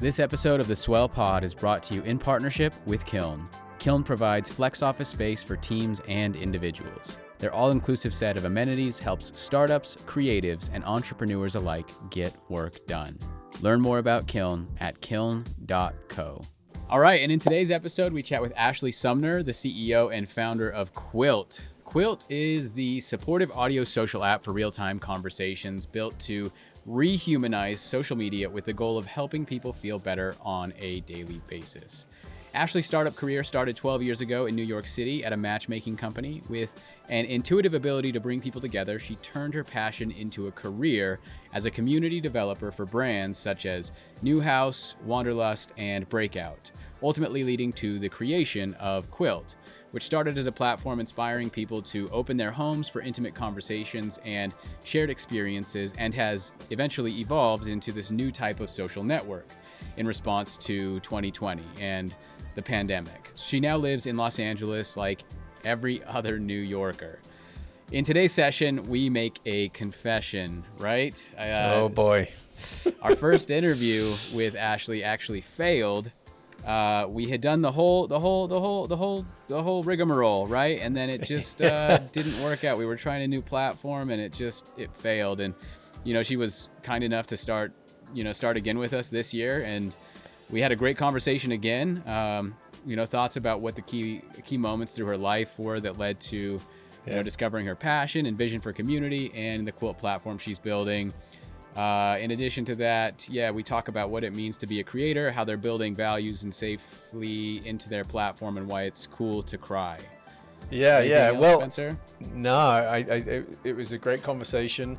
This episode of the Swell Pod is brought to you in partnership with Kiln. Kiln provides flex office space for teams and individuals. Their all inclusive set of amenities helps startups, creatives, and entrepreneurs alike get work done. Learn more about Kiln at kiln.co. All right, and in today's episode, we chat with Ashley Sumner, the CEO and founder of Quilt. Quilt is the supportive audio social app for real time conversations built to rehumanize social media with the goal of helping people feel better on a daily basis. Ashley's startup career started 12 years ago in New York City at a matchmaking company. With an intuitive ability to bring people together, she turned her passion into a career as a community developer for brands such as NeueHouse, Wanderlust, and Breakout, ultimately leading to the creation of Quilt, which started as a platform inspiring people to open their homes for intimate conversations and shared experiences, and has eventually evolved into this new type of social network in response to 2020 and the pandemic. She now lives in Los Angeles like every other New Yorker. In today's session, we make a confession, right? Uh, oh boy. our first interview with Ashley actually failed uh, we had done the whole, the whole, the whole, the whole, the whole rigmarole, right? And then it just uh, didn't work out. We were trying a new platform, and it just it failed. And you know, she was kind enough to start, you know, start again with us this year, and we had a great conversation again. Um, you know, thoughts about what the key key moments through her life were that led to, you yeah. know, discovering her passion and vision for community and the quilt platform she's building. Uh, in addition to that, yeah, we talk about what it means to be a creator, how they're building values and safely into their platform, and why it's cool to cry. Yeah, Anything yeah. Else, well, Spencer? no, I, I it, it was a great conversation.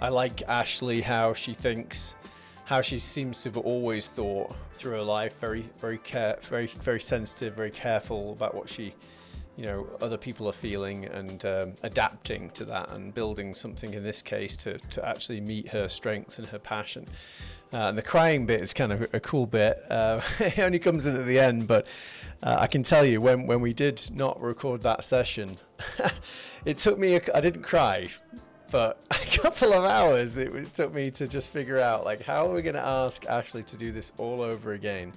I like Ashley how she thinks, how she seems to have always thought through her life, very, very care, very, very sensitive, very careful about what she you know other people are feeling and um, adapting to that and building something in this case to, to actually meet her strengths and her passion. Uh, and the crying bit is kind of a cool bit. Uh, it only comes in at the end but uh, I can tell you when, when we did not record that session it took me a, I didn't cry but a couple of hours. It took me to just figure out like how are we going to ask Ashley to do this all over again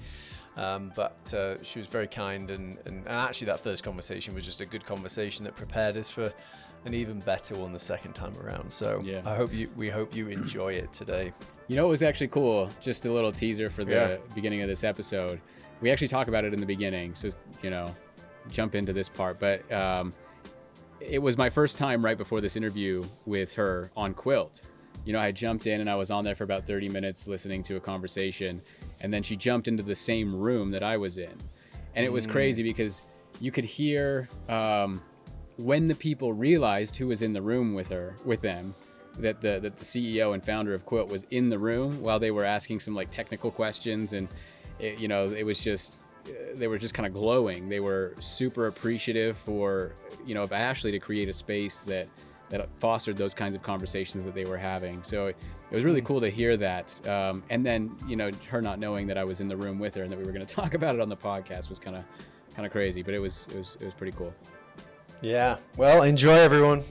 um, but uh, she was very kind, and, and, and, actually, that first conversation was just a good conversation that prepared us for an even better one the second time around. So yeah. I hope you, we hope you enjoy it today. You know, it was actually cool. Just a little teaser for the yeah. beginning of this episode. We actually talk about it in the beginning, so you know, jump into this part. But um, it was my first time right before this interview with her on Quilt you know, I jumped in and I was on there for about 30 minutes listening to a conversation. And then she jumped into the same room that I was in. And it was mm. crazy because you could hear um, when the people realized who was in the room with her, with them, that the, that the CEO and founder of Quilt was in the room while they were asking some like technical questions. And, it, you know, it was just, uh, they were just kind of glowing. They were super appreciative for, you know, of Ashley to create a space that, that fostered those kinds of conversations that they were having. So it, was really hmm. cool to hear that. Um, and then, you know, her not knowing that I was in the room with her and that we were going to talk about it on the podcast was kind of kind of crazy, but it was it was it was pretty cool. Yeah. Well, enjoy everyone.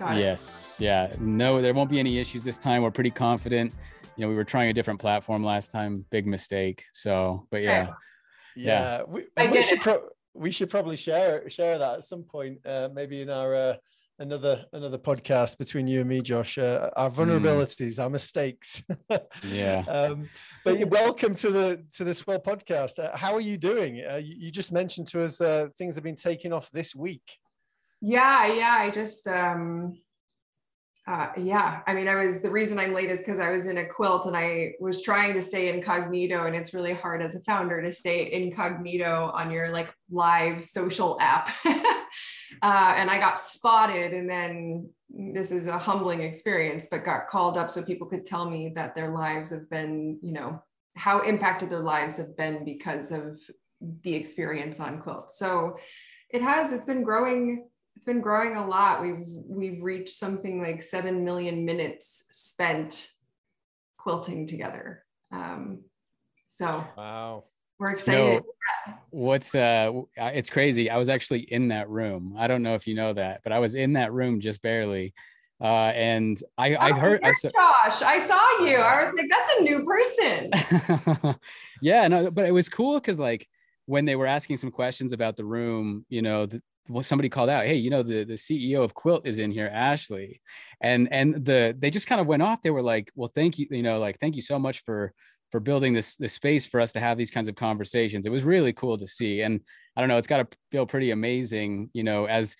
Yes. Yeah. No, there won't be any issues this time. We're pretty confident you know, we were trying a different platform last time. Big mistake. So, but yeah, yeah, yeah. We, we should pro- we should probably share share that at some point, uh, maybe in our uh, another another podcast between you and me, Josh. Uh, our hmm. vulnerabilities, mm. our mistakes. yeah. Um, but welcome to the to the Swell podcast. Uh, how are you doing? Uh, you, you, just mentioned to us uh, things have been taken off this week. Yeah, yeah. I just um, uh, yeah, I mean, I was the reason I'm late is because I was in a quilt and I was trying to stay incognito, and it's really hard as a founder to stay incognito on your like live social app. uh, and I got spotted, and then this is a humbling experience, but got called up so people could tell me that their lives have been, you know, how impacted their lives have been because of the experience on quilt. So it has, it's been growing it's been growing a lot. We've we've reached something like seven million minutes spent quilting together. Um, so wow, we're excited. what's uh it's crazy. I was actually in that room. I don't know if you know that but i was in that room just barely. Uh and i oh, i heard I saw, josh i saw you. I was like that's a new person. Yeah no but it was cool because like when they were asking some questions about the room you know the, well, somebody called out, hey, you know, the, the CEO of Quilt is in here, Ashley. And and the they just kind of went off. They were like, well, thank you, you know, like thank you so much for for building this this space for us to have these kinds of conversations. It was really cool to see. And I don't know, it's got to feel pretty amazing, you know, as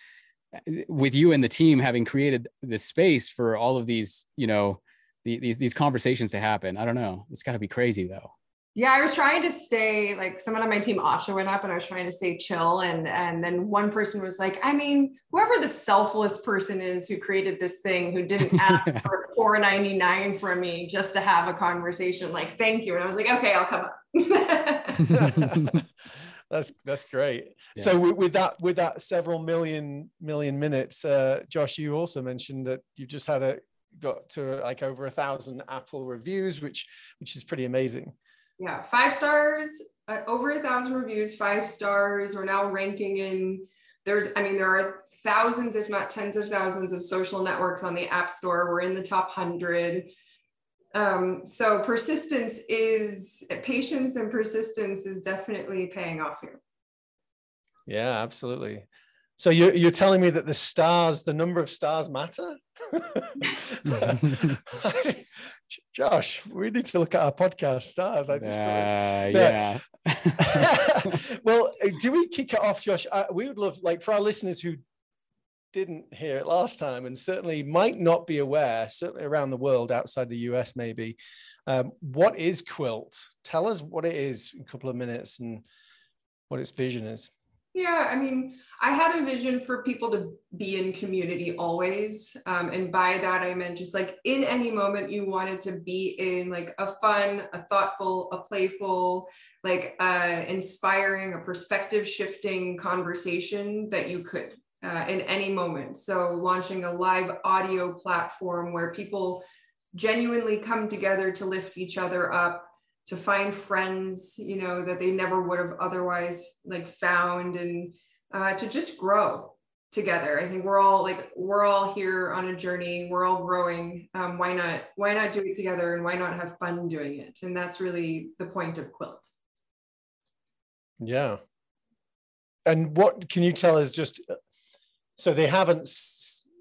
uh, with you and the team having created this space for all of these, you know, the, these these conversations to happen. I don't know. It's got to be crazy though. Yeah, I was trying to stay like someone on my team, Asha went up and I was trying to stay chill. And and then one person was like, I mean, whoever the selfless person is who created this thing, who didn't ask for four ninety nine from me just to have a conversation, like, thank you. And I was like, okay, I'll come up. that's that's great. Yeah. So with that with that several million million minutes, uh, Josh, you also mentioned that you've just had a got to like over a thousand Apple reviews, which which is pretty amazing. Yeah, five stars, uh, over a thousand reviews, five stars. We're now ranking in. There's, I mean, there are thousands, if not tens of thousands, of social networks on the App Store. We're in the top hundred. Um, so persistence is patience and persistence is definitely paying off here. Yeah, absolutely. So you're, you're telling me that the stars, the number of stars matter? Josh, we need to look at our podcast stars. I just uh, yeah. well, do we kick it off, Josh? Uh, we would love, like, for our listeners who didn't hear it last time and certainly might not be aware, certainly around the world, outside the US, maybe. Um, what is Quilt? Tell us what it is in a couple of minutes and what its vision is. Yeah, I mean, I had a vision for people to be in community always. Um, and by that, I meant just like in any moment you wanted to be in like a fun, a thoughtful, a playful, like uh, inspiring, a perspective shifting conversation that you could uh, in any moment. So launching a live audio platform where people genuinely come together to lift each other up to find friends you know that they never would have otherwise like found and uh, to just grow together. I think we're all like we're all here on a journey. We're all growing. Um, why not why not do it together and why not have fun doing it? And that's really the point of quilt. Yeah. And what can you tell us just uh, so they haven't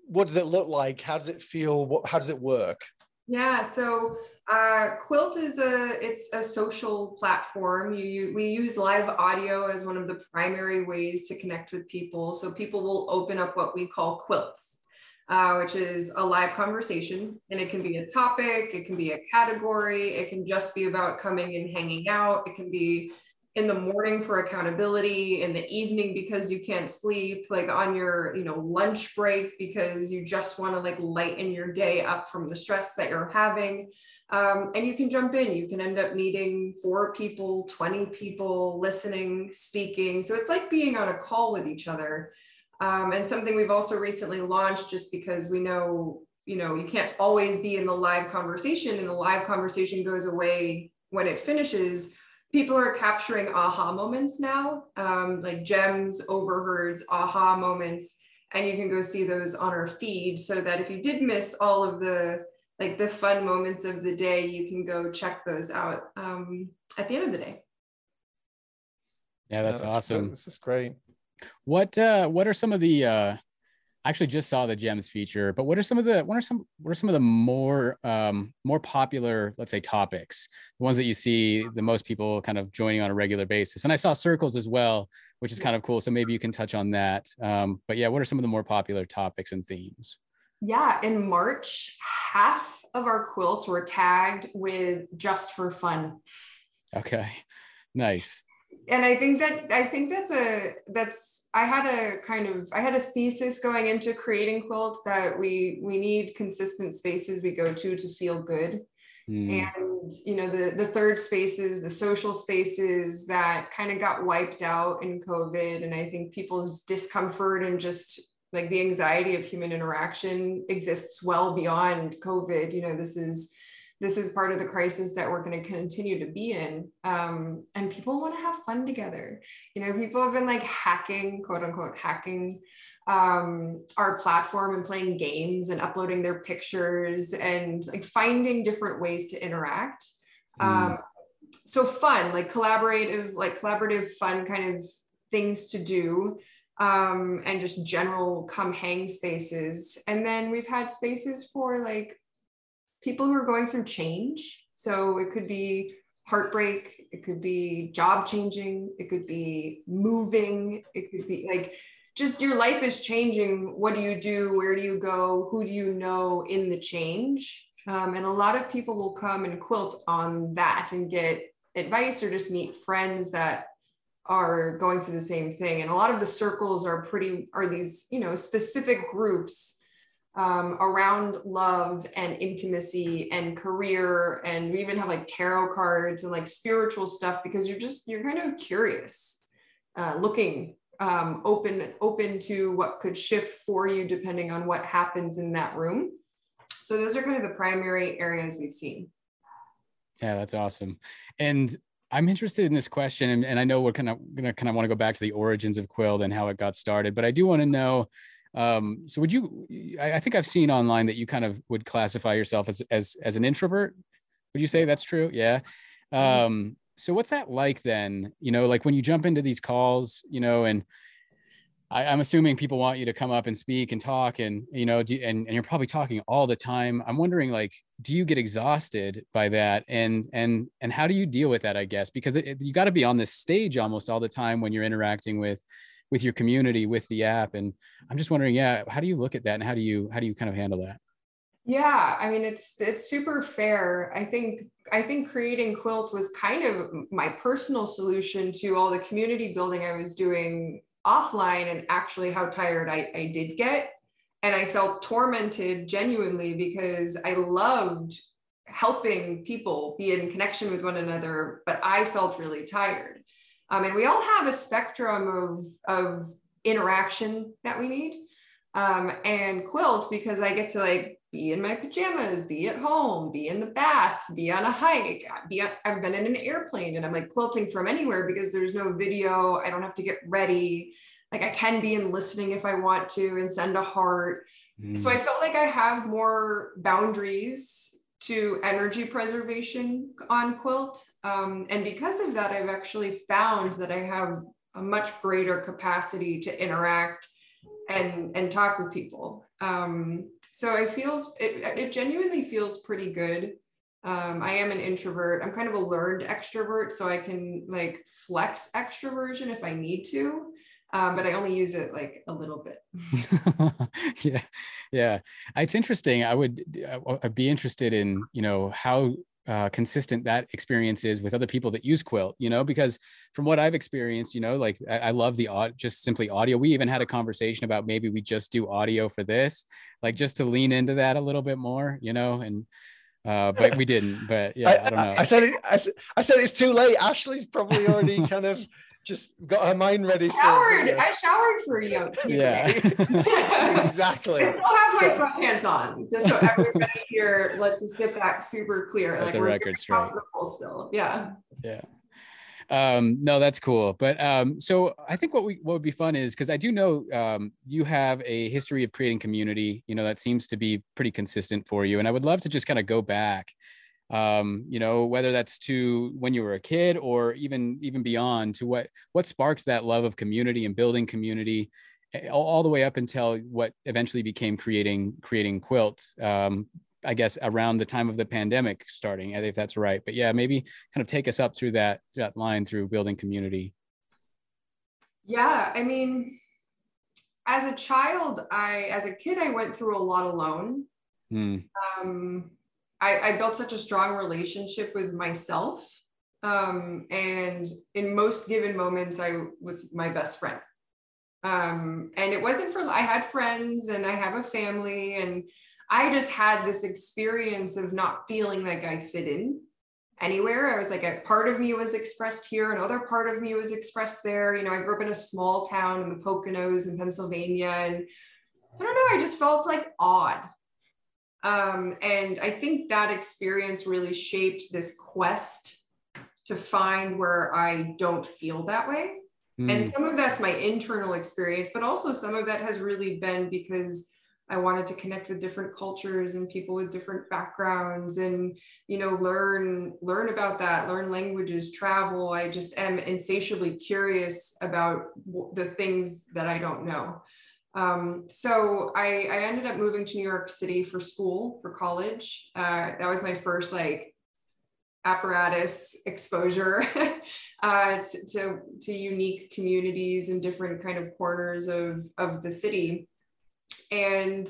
what does it look like? How does it feel? What how does it work? Yeah so uh, Quilt is a it's a social platform. You, we use live audio as one of the primary ways to connect with people. So people will open up what we call quilts, uh, which is a live conversation, and it can be a topic, it can be a category, it can just be about coming and hanging out. It can be in the morning for accountability, in the evening because you can't sleep, like on your you know lunch break because you just want to like lighten your day up from the stress that you're having. Um, and you can jump in. You can end up meeting four people, 20 people, listening, speaking. So it's like being on a call with each other. Um, and something we've also recently launched just because we know, you know, you can't always be in the live conversation and the live conversation goes away when it finishes. People are capturing aha moments now, um, like gems, overheards, aha moments. And you can go see those on our feed so that if you did miss all of the like the fun moments of the day, you can go check those out um, at the end of the day. Yeah, that's, yeah, that's awesome. This is great. What uh, what are some of the uh, I actually just saw the gems feature, but what are some of the what are some what are some of the more um, more popular, let's say, topics, the ones that you see the most people kind of joining on a regular basis? And I saw circles as well, which is kind of cool. So maybe you can touch on that. Um, but yeah, what are some of the more popular topics and themes? Yeah, in March, half of our quilts were tagged with just for fun. Okay. Nice. And I think that I think that's a that's I had a kind of I had a thesis going into creating quilts that we we need consistent spaces we go to to feel good. Mm. And you know the the third spaces, the social spaces that kind of got wiped out in COVID, and I think people's discomfort and just like the anxiety of human interaction exists well beyond covid. You know this is this is part of the crisis that we're going to continue to be in um, and people want to have fun together. You know people have been like hacking quote unquote hacking um, our platform and playing games and uploading their pictures and like finding different ways to interact. Mm. um, so fun like collaborative like collaborative fun kind of things to do um, and just general come hang spaces and then we've had spaces for like people who are going through change. So it could be heartbreak, it could be job changing, it could be moving, it could be like just your life is changing. What do you do? Where do you go? Who do you know in the change? Um, and a lot of people will come and quilt on that and get advice or just meet friends that are going through the same thing. And a lot of the circles are pretty, are these, you know, specific groups um, around love and intimacy and career. And we even have like tarot cards and like spiritual stuff because you're just you're kind of curious uh, looking um, open open to what could shift for you depending on what happens in that room. So those are kind of the primary areas we've seen. Yeah that's awesome. And I'm interested in this question, and, and I know we're kind of gonna kind of want to go back to the origins of Quilt and how it got started, but I do want to know um, so would you, I, I, think I've seen online that you kind of would classify yourself as, as, as an introvert. Would you say that's true? Yeah. Mm-hmm. Um, so what's that like then, you know, like when you jump into these calls, you know, and I, am assuming people want you to come up and speak and talk and, you know, do, and, and you're probably talking all the time. I'm wondering like, do you get exhausted by that? And, and, and how do you deal with that, I guess, because it, it, you got to be on this stage almost all the time when you're interacting with, with your community with the app. And i'm just wondering yeah how do you look at that? And how do you how do you kind of handle that? Yeah i mean it's it's super fair. I think i think creating quilt was kind of my personal solution to all the community building i was doing offline and actually how tired i, I did get and i felt tormented genuinely because i loved helping people be in connection with one another but i felt really tired um, and we all have a spectrum of, of interaction that we need. Um, and quilt because I get to like be in my pajamas, be at home, be in the bath, be on a hike, be on, I've been in an airplane and I'm like quilting from anywhere because there's no video. I don't have to get ready. Like I can be in listening if I want to and send a heart. Mm. So I felt like I have more boundaries to energy preservation on quilt. Um, and because of that, I've actually found that I have a much greater capacity to interact and, and talk with people. Um, so it feels, it, it genuinely feels pretty good. Um, I am an introvert. I'm kind of a learned extrovert, so I can like flex extroversion if I need to um, but I only use it like a little bit. yeah, yeah, it's interesting. I would I'd be interested in you know how uh, consistent that experience is with other people that use Quilt. You know, because from what I've experienced, you know, like I, I love the just simply audio. We even had a conversation about maybe we just do audio for this, like just to lean into that a little bit more. You know, and uh, but we didn't. But yeah, I, I don't know. I, I said it. I, I, said it's too late. Ashley's probably already kind of just got her mind ready. Showered. For, I showered for you. Yeah. exactly. I still have my so, sweatpants on, just so everybody here. Let's just get that super clear. Set like the record straight. Still, yeah. Yeah. Um, no, that's cool. But um, so I think what we what would be fun is because I do know um, you have a history of creating community. You know that seems to be pretty consistent for you, and I would love to just kind of go back um, you know, whether that's to when you were a kid or even even beyond to what what sparked that love of community and building community eh, all, all the way up until what eventually became creating creating quilt um, i guess around the time of the pandemic starting if that's right. But yeah maybe kind of take us up through that through that line through building community. Yeah i mean as a child i as a kid i went through a lot alone. Mm. um, I, I built such a strong relationship with myself. Um, and in most given moments, I was my best friend. Um, and it wasn't for, I had friends and I have a family, and I just had this experience of not feeling like I fit in anywhere. I was like, a part of me was expressed here, another part of me was expressed there. You know, I grew up in a small town in the Poconos in Pennsylvania, and I don't know, I just felt like odd Um, and I think that experience really shaped this quest to find where I don't feel that way. Mm. And some of that's my internal experience, but also some of that has really been because I wanted to connect with different cultures and people with different backgrounds and you know learn learn about that learn languages travel I just am insatiably curious about the things that I don't know um, so I, I ended up moving to New York City for school for college uh, that was my first like apparatus exposure uh, to, to, to unique communities and different kind of corners of, of the city and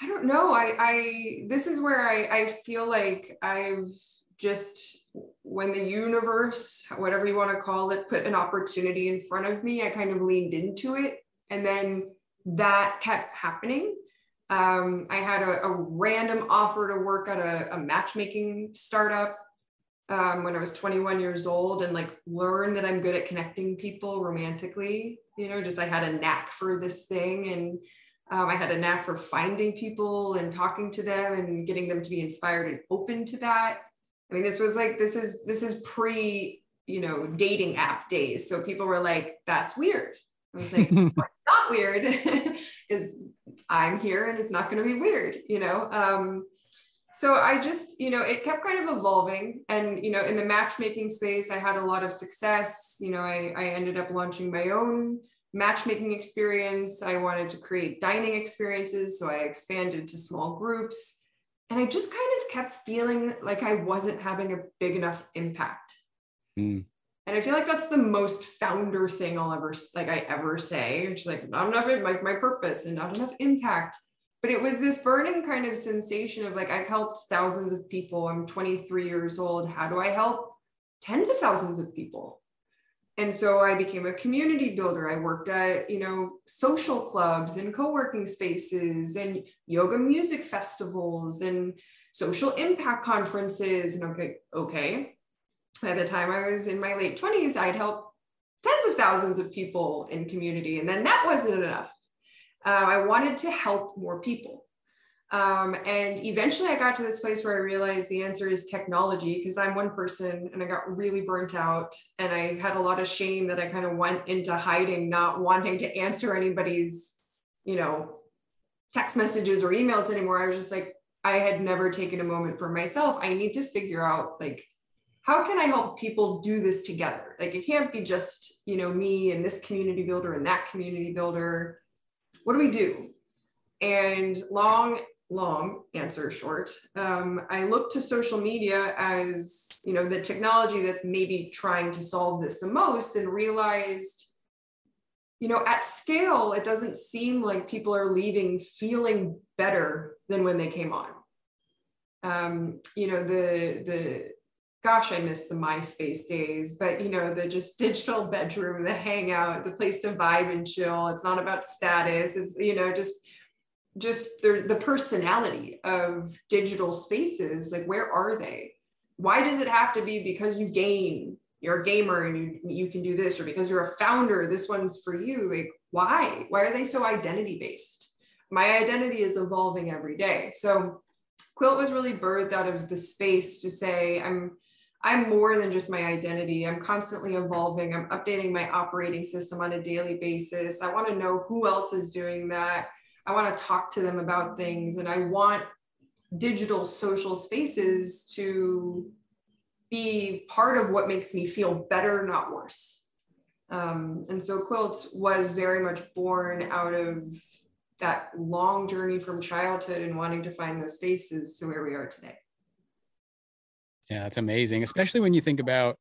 I don't know. I, I this is where I, I feel like I've just when the universe, whatever you want to call it, put an opportunity in front of me, I kind of leaned into it. And then that kept happening. Um, I had a, a, random offer to work at a, a matchmaking startup um, when I was 21 years old and like learn that I'm good at connecting people romantically. You know, just I had a knack for this thing. And um, I had a knack for finding people and talking to them and getting them to be inspired and open to that. I mean, this was like this is this is pre you know dating app days. So people were like, "That's weird." I was like, "It's weird," is I'm here and it's not going to be weird, you know. Um, so I just, you know, it kept kind of evolving. And, you know, in the matchmaking space, I had a lot of success. You know, I, I ended up launching my own matchmaking experience. I wanted to create dining experiences. So I expanded to small groups. And I just kind of kept feeling like I wasn't having a big enough impact. Mm. And I feel like that's the most founder thing I'll ever like I ever say. It's like not enough like my purpose and not enough impact. But it was this burning kind of sensation of like I've helped thousands of people. I'm 23 years old. How do I help tens of thousands of people? and so i became a community builder i worked at you know social clubs and co-working spaces and yoga music festivals and social impact conferences and okay okay by the time i was in my late 20s i'd helped tens of thousands of people in community and then that wasn't enough uh, i wanted to help more people um, and eventually I got to this place where I realized the answer is technology because I'm one person and I got really burnt out and I had a lot of shame that I kind of went into hiding, not wanting to answer anybody's, you know, text messages or emails anymore. I was just like, I had never taken a moment for myself. I need to figure out like, how can I help people do this together? Like it can't be just, you know, me and this community builder and that community builder. What do we do? And long long answer short um, i look to social media as you know the technology that's maybe trying to solve this the most and realized you know at scale it doesn't seem like people are leaving feeling better than when they came on um, you know the the gosh i miss the myspace days but you know the just digital bedroom the hangout the place to vibe and chill. It's not about status. It's you know just just the, the personality of digital spaces. Like where are they? Why does it have to be because you game, you're a gamer and you you can do this or because you're a founder this one's for you? Like why? Why are they so identity based my identity is evolving every day. So quilt was really birthed out of the space to say i'm i'm more than just my identity i'm constantly evolving i'm updating my operating system on a daily basis i want to know who else is doing that I want to talk to them about things and I want digital social spaces to be part of what makes me feel better, not worse. Um, and so Quilt was very much born out of that long journey from childhood and wanting to find those spaces to where we are today. Yeah, it's amazing, especially when you think about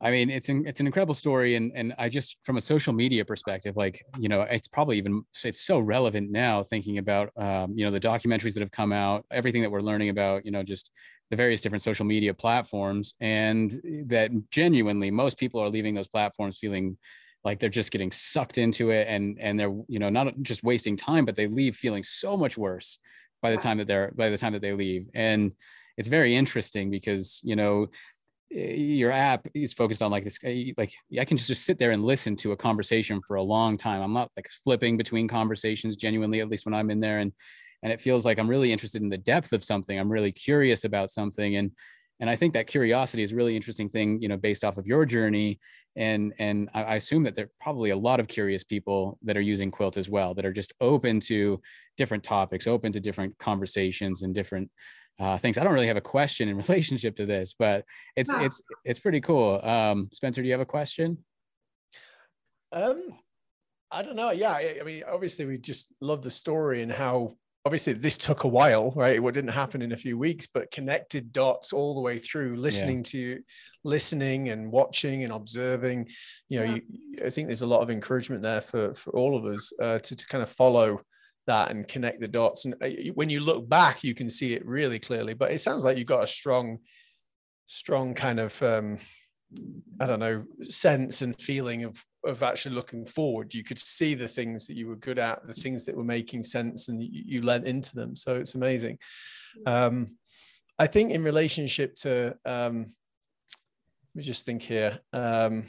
I mean, it's an, it's an incredible story, and and I just from a social media perspective, like you know, it's probably even it's so relevant now thinking about um, you know the documentaries that have come out, everything that we're learning about, you know, just the various different social media platforms, and that genuinely most people are leaving those platforms feeling like they're just getting sucked into it, and and they're you know not just wasting time, but they leave feeling so much worse by the time that they're by the time that they leave, and it's very interesting because you know eh, your app is focused on like this eh, like i can just sit there and listen to a conversation for a long time. I'm not like flipping between conversations genuinely at least when i'm in there and and it feels like i'm really interested in the depth of something. I'm really curious about something and and i think that curiosity is a really interesting thing you know based off of your journey and and I, assume that there are probably a lot of curious people that are using quilt as well that are just open to different topics open to different conversations and different uh, things i don't really have a question in relationship to this but it's yeah. it's it's pretty cool um, spencer do you have a question um i don't know yeah I, I mean obviously we just love the story and how obviously this took a while right what didn't happen in a few weeks but connected dots all the way through listening yeah. to you listening and watching and observing you know yeah. you, i think there's a lot of encouragement there for for all of us uh, to, to kind of follow that and connect the dots and uh, when you look back you can see it really clearly but it sounds like you've got a strong strong kind of um i don't know sense and feeling of of actually looking forward. You could see the things that you were good at the things that were making sense and you, you lent into them so it's amazing. Um, i think in relationship to um, let me just think here. Um,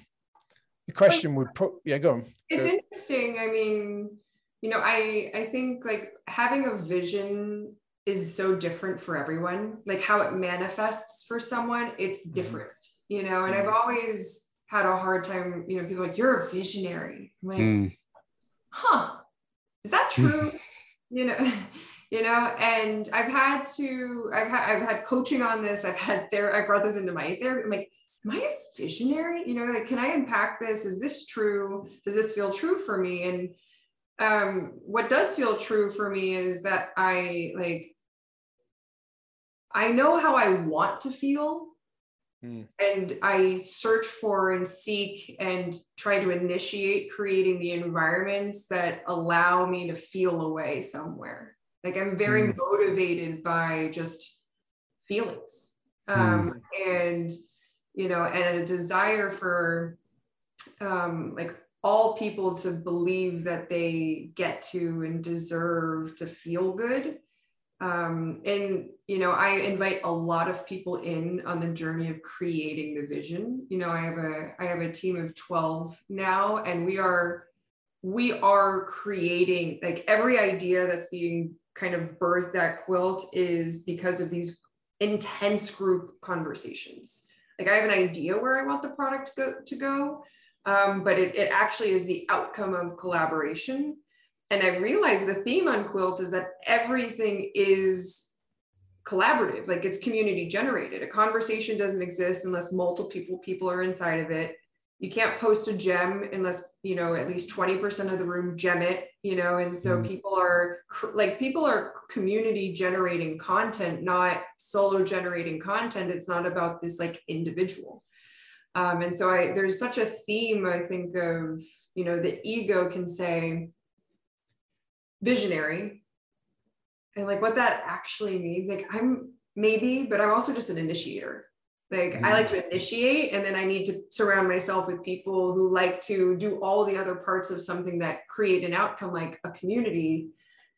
the question would pro- yeah go on. It's go. interesting i mean you know i i think like having a vision is so different for everyone like how it manifests for someone it's mm-hmm. different mm-hmm. you know and mm-hmm. i've always had a hard time, you know, people like, you're a visionary. I'm like, mm. huh, is that true? you know, you know, and I've had to, I've had, I've had coaching on this. I've had there, I brought this into my therapy. I'm like, am I a visionary? You know, like, can I unpack this? Is this true? Does this feel true for me? And um, what does feel true for me is that I like, I know how I want to feel Mm. And I search for and seek and try to initiate creating the environments that allow me to feel a way somewhere. Like I'm very mm. motivated by just feelings. Um, mm. And, you know, and a desire for um, like all people to believe that they get to and deserve to feel good. Um, and you know i invite a lot of people in on the journey of creating the vision. You know i have a i have a team of 12 now and we are we are creating like every idea that's being kind of birthed that quilt is because of these intense group conversations. Like i have an idea where i want the product go to go um, but it, it actually is the outcome of collaboration and I've realized the theme on Quilt is that everything is collaborative, like it's community generated. A conversation doesn't exist unless multiple people people are inside of it. You can't post a gem unless you know at least 20% of the room gem it, you know, and so mm. people are like people are community generating content, not solo generating content. It's not about this like individual. Um, and so I there's such a theme, I think, of you know, the ego can say, visionary. And like what that actually means like i'm maybe but i'm also just an initiator. Like mm-hmm. i like to initiate and then i need to surround myself with people who like to do all the other parts of something that create an outcome like a community.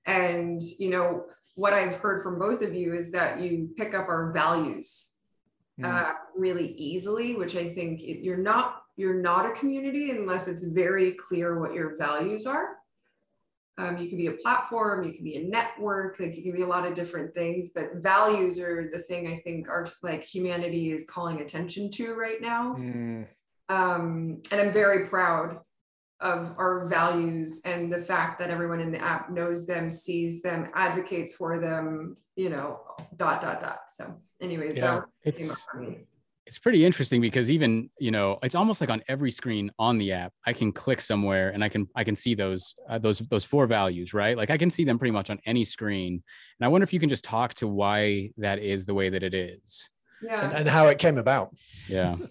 And you know what i've heard from both of you is that you pick up our values mm-hmm. uh, really easily which i think you're not you're not a community unless it's very clear what your values are um, you can be a platform, you can be a network, like you can be a lot of different things, but values are the thing I think our like humanity is calling attention to right now. Mm. Um, and I'm very proud of our values and the fact that everyone in the app knows them, sees them, advocates for them, you know, dot dot dot. So, anyways, yeah, that came up for me. it's pretty interesting because even you know it's almost like on every screen on the app i can click somewhere and i can i can see those uh, those those four values right? Like i can see them pretty much on any screen. And i wonder if you can just talk to why that is the way that it is. Yeah. And, and how it came about. Yeah.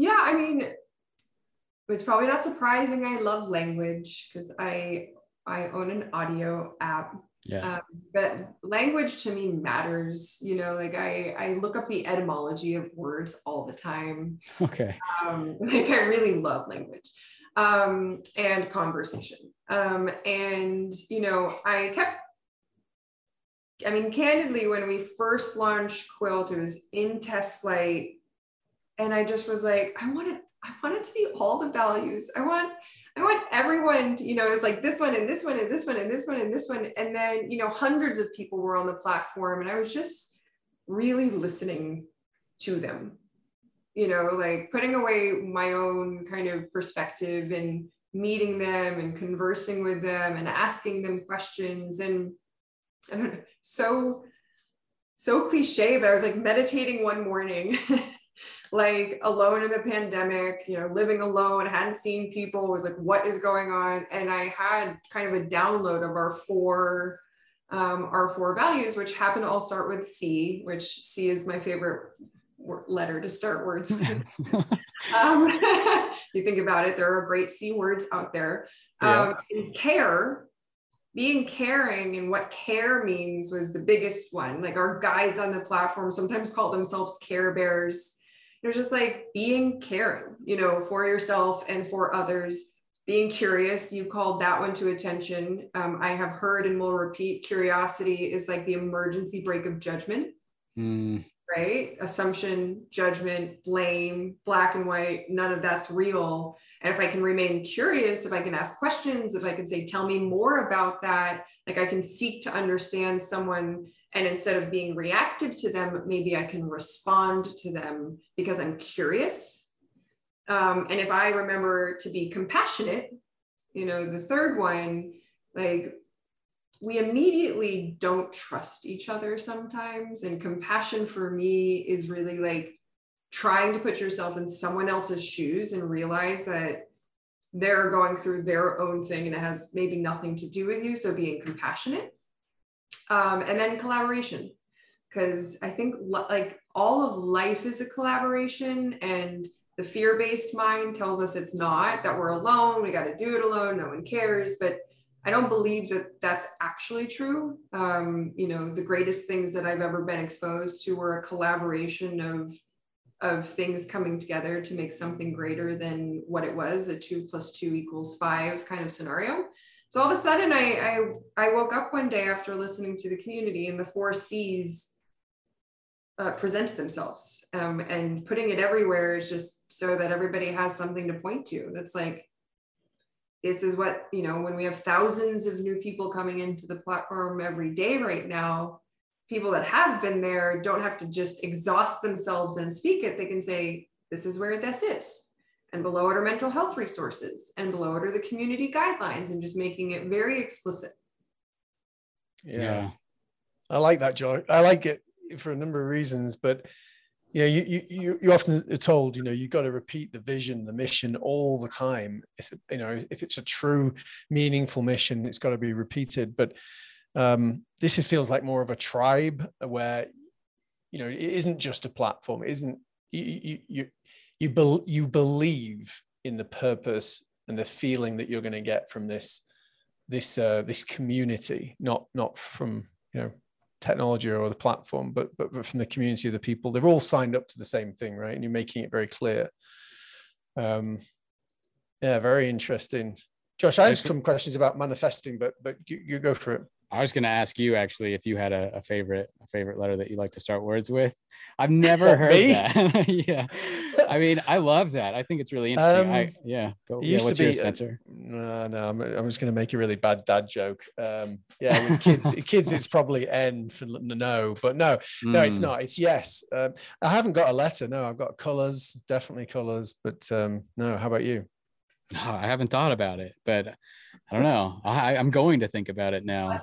Yeah i mean it's probably not surprising i love language because i i own an audio app. Yeah. Um, but language to me matters you know like i i look up the etymology of words all the time. Okay. Um like i really love language. Um and conversation. Um and you know i kept i mean candidly when we first launched quilt it was in TestFlight and i just was like i want to I want it to be all the values. I want I want everyone to, you know, it's like this one and this one and this one and this one and this one. And then, you know, hundreds of people were on the platform and I was just really listening to them, you know, like putting away my own kind of perspective and meeting them and conversing with them and asking them questions. And I don't know, so, so cliche, but I was like meditating one morning like alone in the pandemic, you know, living alone, hadn't seen people, was like, what is going on? And I had kind of a download of our four um, our four values, which happen to all start with C, which C is my favorite letter to start words with. um, you think about it, there are great C words out there. Yeah. Um, care, being caring and what care means was the biggest one. Like our guides on the platform sometimes call themselves care bears was just like being caring, you know, for yourself and for others, being curious. You called that one to attention. Um, I have heard and will repeat curiosity is like the emergency brake of judgment. Mm. Right? Assumption, judgment, blame, black and white, none of that's real. And if I can remain curious, if I can ask questions, if I can say, tell me more about that, like I can seek to understand someone and instead of being reactive to them, maybe I can respond to them because I'm curious. Um, and if I remember to be compassionate, you know, the third one, like we immediately don't trust each other sometimes. And compassion for me is really like trying to put yourself in someone else's shoes and realize that they're going through their own thing and it has maybe nothing to do with you. So being compassionate um, and then collaboration, because I think like all of life is a collaboration, and the fear based mind tells us it's not, that we're alone, we got to do it alone, no one cares. But I don't believe that that's actually true. Um, you know, the greatest things that I've ever been exposed to were a collaboration of of things coming together to make something greater than what it was a two plus two equals five kind of scenario so all of a sudden, I, I, I woke up one day after listening to the community, and the four C's uh, present themselves. Um, and putting it everywhere is just so that everybody has something to point to. That's like, this is what, you know, when we have thousands of new people coming into the platform every day right now, people that have been there don't have to just exhaust themselves and speak it. They can say, this is where this is and below it are mental health resources and below it are the community guidelines and just making it very explicit. Yeah, yeah. i like that joy i like it for a number of reasons but you know you you you often are told you know you've got to repeat the vision the mission all the time. It's, you know if it's a true meaningful mission it's got to be repeated. But um, this is, feels like more of a tribe where you know it isn't just a platform. It isn't you, you, you be, you believe in the purpose and the feeling that you're going to get from this this uh, this community, not not from you know technology or the platform, but, but but from the community of the people. They're all signed up to the same thing, right? And you're making it very clear. Um, yeah, very interesting. Josh, I have some questions about manifesting, but but you, you go for it. I was going to ask you actually if you had a, a, favorite a favorite letter that you like to start words with. I've never heard me? that. yeah, I mean, I love that. I think it's really interesting. Um, I, yeah, but, yeah. What's your uh, Spencer? Uh, no, no, I'm, I'm just going to make a really bad dad joke. Um, yeah, with kids, kids, it's probably N for no, but no, no, it's hmm. not. It's yes. Um, I haven't got a letter. No, I've got colors, definitely colors. But um, no, how about you? No, I haven't thought about it, but I don't know. I, am going to think about it now.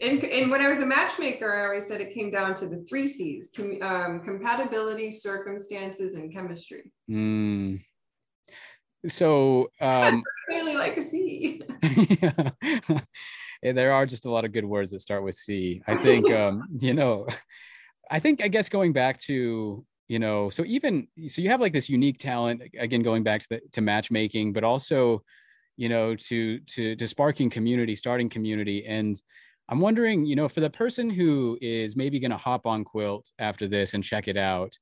And, and when I was a matchmaker, I always said it came down to the three C's com, um, compatibility, circumstances, and chemistry. Mm. So, um, clearly like a C. yeah. there are just a lot of good words that start with C. I think, um, you know, I think, I guess going back to, you know, so even, so you have like this unique talent, again, going back to the, to matchmaking, but also, you know to to to sparking community starting community. And i'm wondering you know for the person who is maybe going to hop on quilt after this and check it out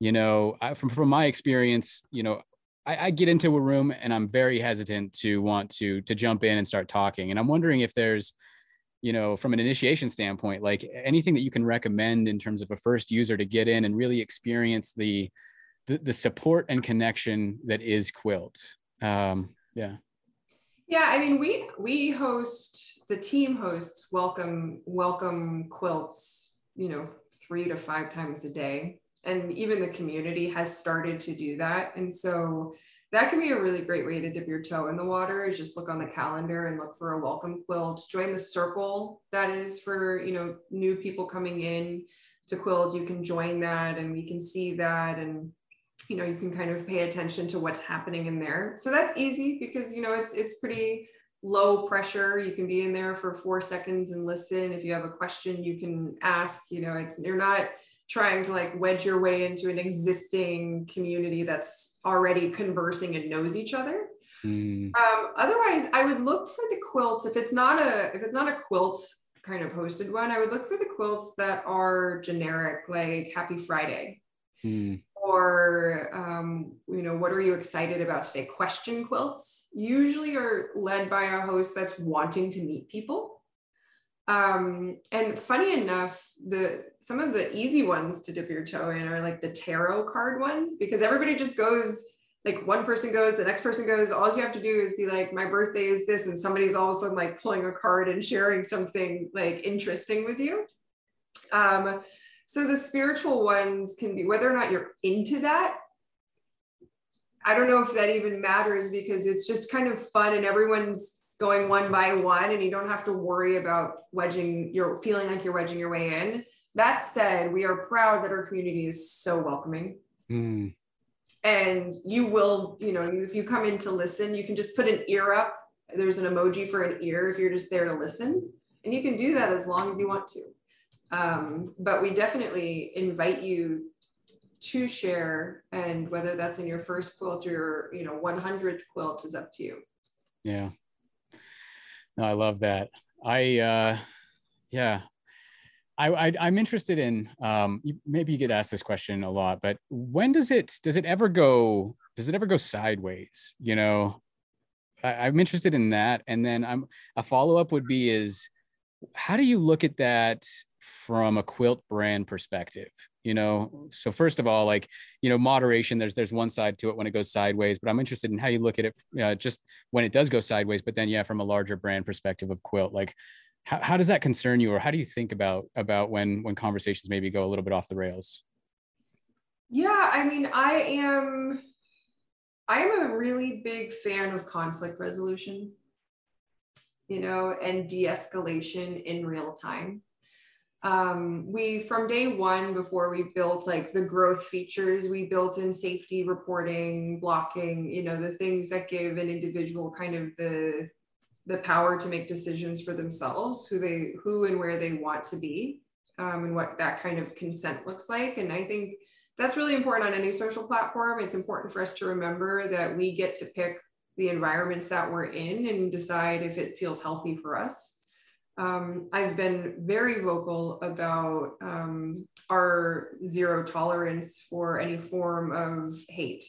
you know I, from from my experience you know I, I get into a room and i'm very hesitant to want to to jump in and start talking. And i'm wondering if there's you know from an initiation standpoint like anything that you can recommend in terms of a first user to get in and really experience the the, the support and connection that is quilt. Um, yeah. Yeah i mean we we host the team hosts welcome welcome quilts you know three to five times a day. And even the community has started to do that. And so that can be a really great way to dip your toe in the water is just look on the calendar and look for a welcome quilt. Join the circle that is for you know new people coming in to quilt. You can join that and we can see that and you know you can kind of pay attention to what's happening in there. So that's easy because you know it's it's pretty low pressure. You can be in there for four seconds and listen. If you have a question you can ask you know it's you're not trying to like wedge your way into an existing community that's already conversing and knows each other. Mm. um, otherwise i would look for the quilts. If it's not a if it's not a quilt kind of hosted one i would look for the quilts that are generic like happy friday. Mm or um, you know what are you excited about today? Question quilts usually are led by a host that's wanting to meet people um, and funny enough the some of the easy ones to dip your toe in are like the tarot card ones because everybody just goes like one person goes the next person goes all you have to do is be like my birthday is this and somebody's all of a sudden like pulling a card and sharing something like interesting with you um, so the spiritual ones can be whether or not you're into that. I don't know if that even matters because it's just kind of fun and everyone's going one by one and you don't have to worry about wedging you're feeling like you're wedging your way in. That said, we are proud that our community is so welcoming. Mm. And you will, you know, if you come in to listen, you can just put an ear up. There's an emoji for an ear if you're just there to listen. And you can do that as long as you want to. Um, but we definitely invite you to share and whether that's in your first quilt or you know 100th quilt is up to you yeah no i love that. I uh yeah. I, I am interested in um maybe you get asked this question a lot but when does it does it ever go does it ever go sideways you know? I, i'm interested in that. And then i'm a follow-up would be is how do you look at that from a quilt brand perspective you know? So first of all like you know moderation there's there's one side to it when it goes sideways but i'm interested in how you look at it uh, just when it does go sideways but then yeah from a larger brand perspective of quilt like how, how does that concern you or how do you think about about when when conversations maybe go a little bit off the rails? Yeah i mean i am i am a really big fan of conflict resolution you know and de-escalation in real time um, we from day one before we built like the growth features we built in safety reporting blocking you know the things that give an individual kind of the the power to make decisions for themselves who they who and where they want to be um, and what that kind of consent looks like. And i think that's really important on any social platform. It's important for us to remember that we get to pick the environments that we're in and decide if it feels healthy for us um, I've been very vocal about um, our zero tolerance for any form of hate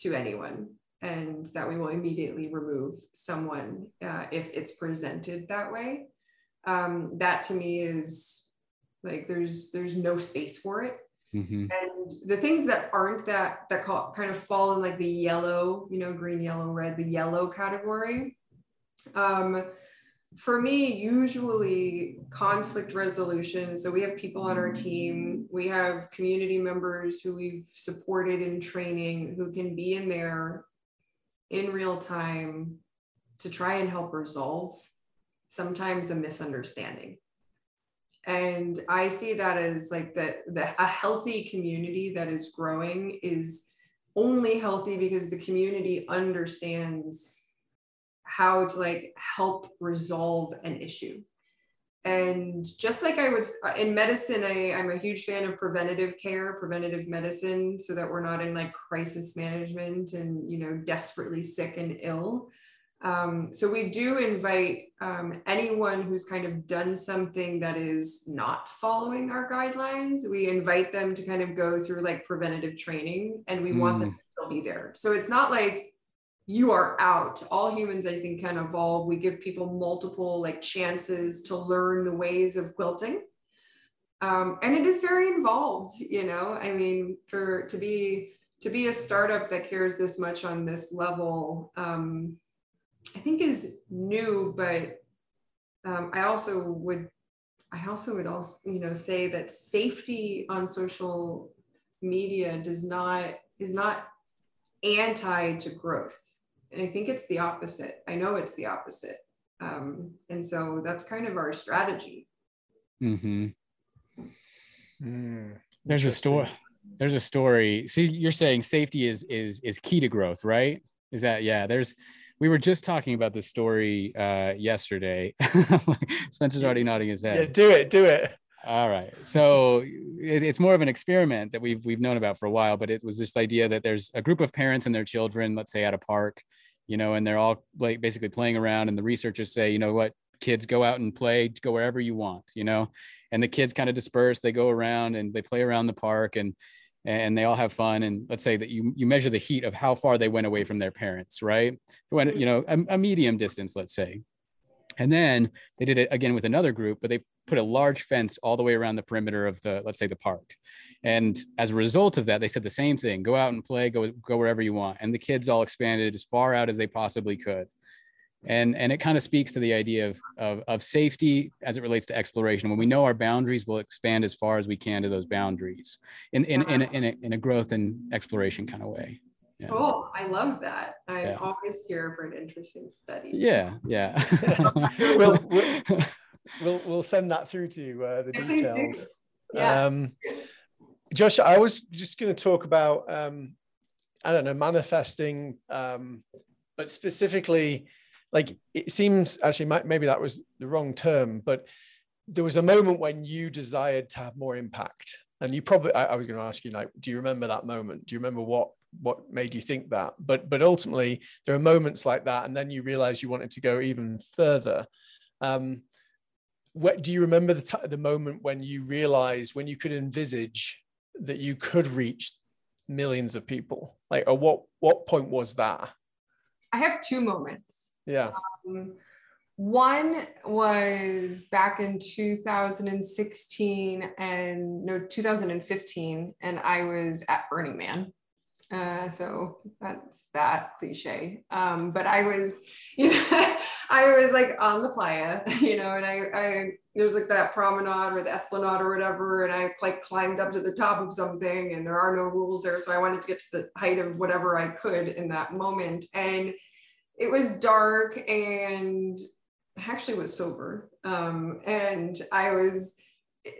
to anyone, and that we will immediately remove someone uh, if it's presented that way. Um, that to me is like there's there's no space for it. Mm-hmm. And the things that aren't that that call, kind of fall in like the yellow, you know, green, yellow, red, the yellow category. Um, for me, usually conflict resolution. So we have people on our team, we have community members who we've supported in training who can be in there in real time to try and help resolve sometimes a misunderstanding. And I see that as like that the a healthy community that is growing is only healthy because the community understands how to like help resolve an issue and just like i would uh, in medicine I, i'm a huge fan of preventative care preventative medicine so that we're not in like crisis management and you know desperately sick and ill um, so we do invite um, anyone who's kind of done something that is not following our guidelines we invite them to kind of go through like preventative training and we mm. want them mm. to still be there so it's not like you are out. All humans, I think, can evolve. We give people multiple like chances to learn the ways of quilting. um, and it is very involved you know i mean for to be to be a startup that cares this much on this level um, i think is new but um, i also would i also would also you know say that safety on social media does not is not anti to growth and i think it's the opposite i know it's the opposite um, and so that's kind of our strategy mm-hmm. Mm, there's a story. There's a story. See, you're saying safety is is is key to growth, right? Is that yeah? There's we were just talking about this story uh, yesterday. Spencer's already nodding his head. Yeah, do it, do it. All right. So it, it's more of an experiment that we've we've known about for a while, but it was this idea that there's a group of parents and their children, let's say at a park, you know, and they're all like basically playing around, and the researchers say, you know what, kids go out and play, go wherever you want, you know, and the kids kind of disperse they go around and they play around the park and and they all have fun and let's say that you you measure the heat of how far they went away from their parents right? When mm-hmm. you know a, a medium distance let's say. And then they did it again with another group but they put a large fence all the way around the perimeter of the let's say the park and as a result of that they said the same thing go out and play go go wherever you want and the kids all expanded as far out as they possibly could and and it kind of speaks to the idea of, of, of safety as it relates to exploration when we know our boundaries we'll expand as far as we can to those boundaries in in, in, a, in, a, in a growth and exploration kind of way yeah. Oh, I love that. I'm yeah. always here for an interesting study. Yeah, yeah. we'll, we'll, we'll, we'll send that through to you, uh, the details. Yeah. Um, Josh, I was just going to talk about, um, I don't know, manifesting, um, but specifically like it seems actually maybe that was the wrong term, but there was a moment when you desired to have more impact. And you probably I, I was going to ask you like, do you remember that moment? Do you remember what what made you think that? But but ultimately there are moments like that, and then you realize you wanted to go even further. Um, what do you remember the t- the moment when you realized when you could envisage that you could reach millions of people? Like, or what what point was that? I have two moments. Yeah. Um, one was back in 2016 and no 2015 and i was at burning man uh, so that's that cliche um, but i was you know i was like on the playa you know and i i there's like that promenade or the esplanade or whatever and i like climbed up to the top of something and there are no rules there so i wanted to get to the height of whatever i could in that moment and it was dark and I actually was sober. Um, and I was,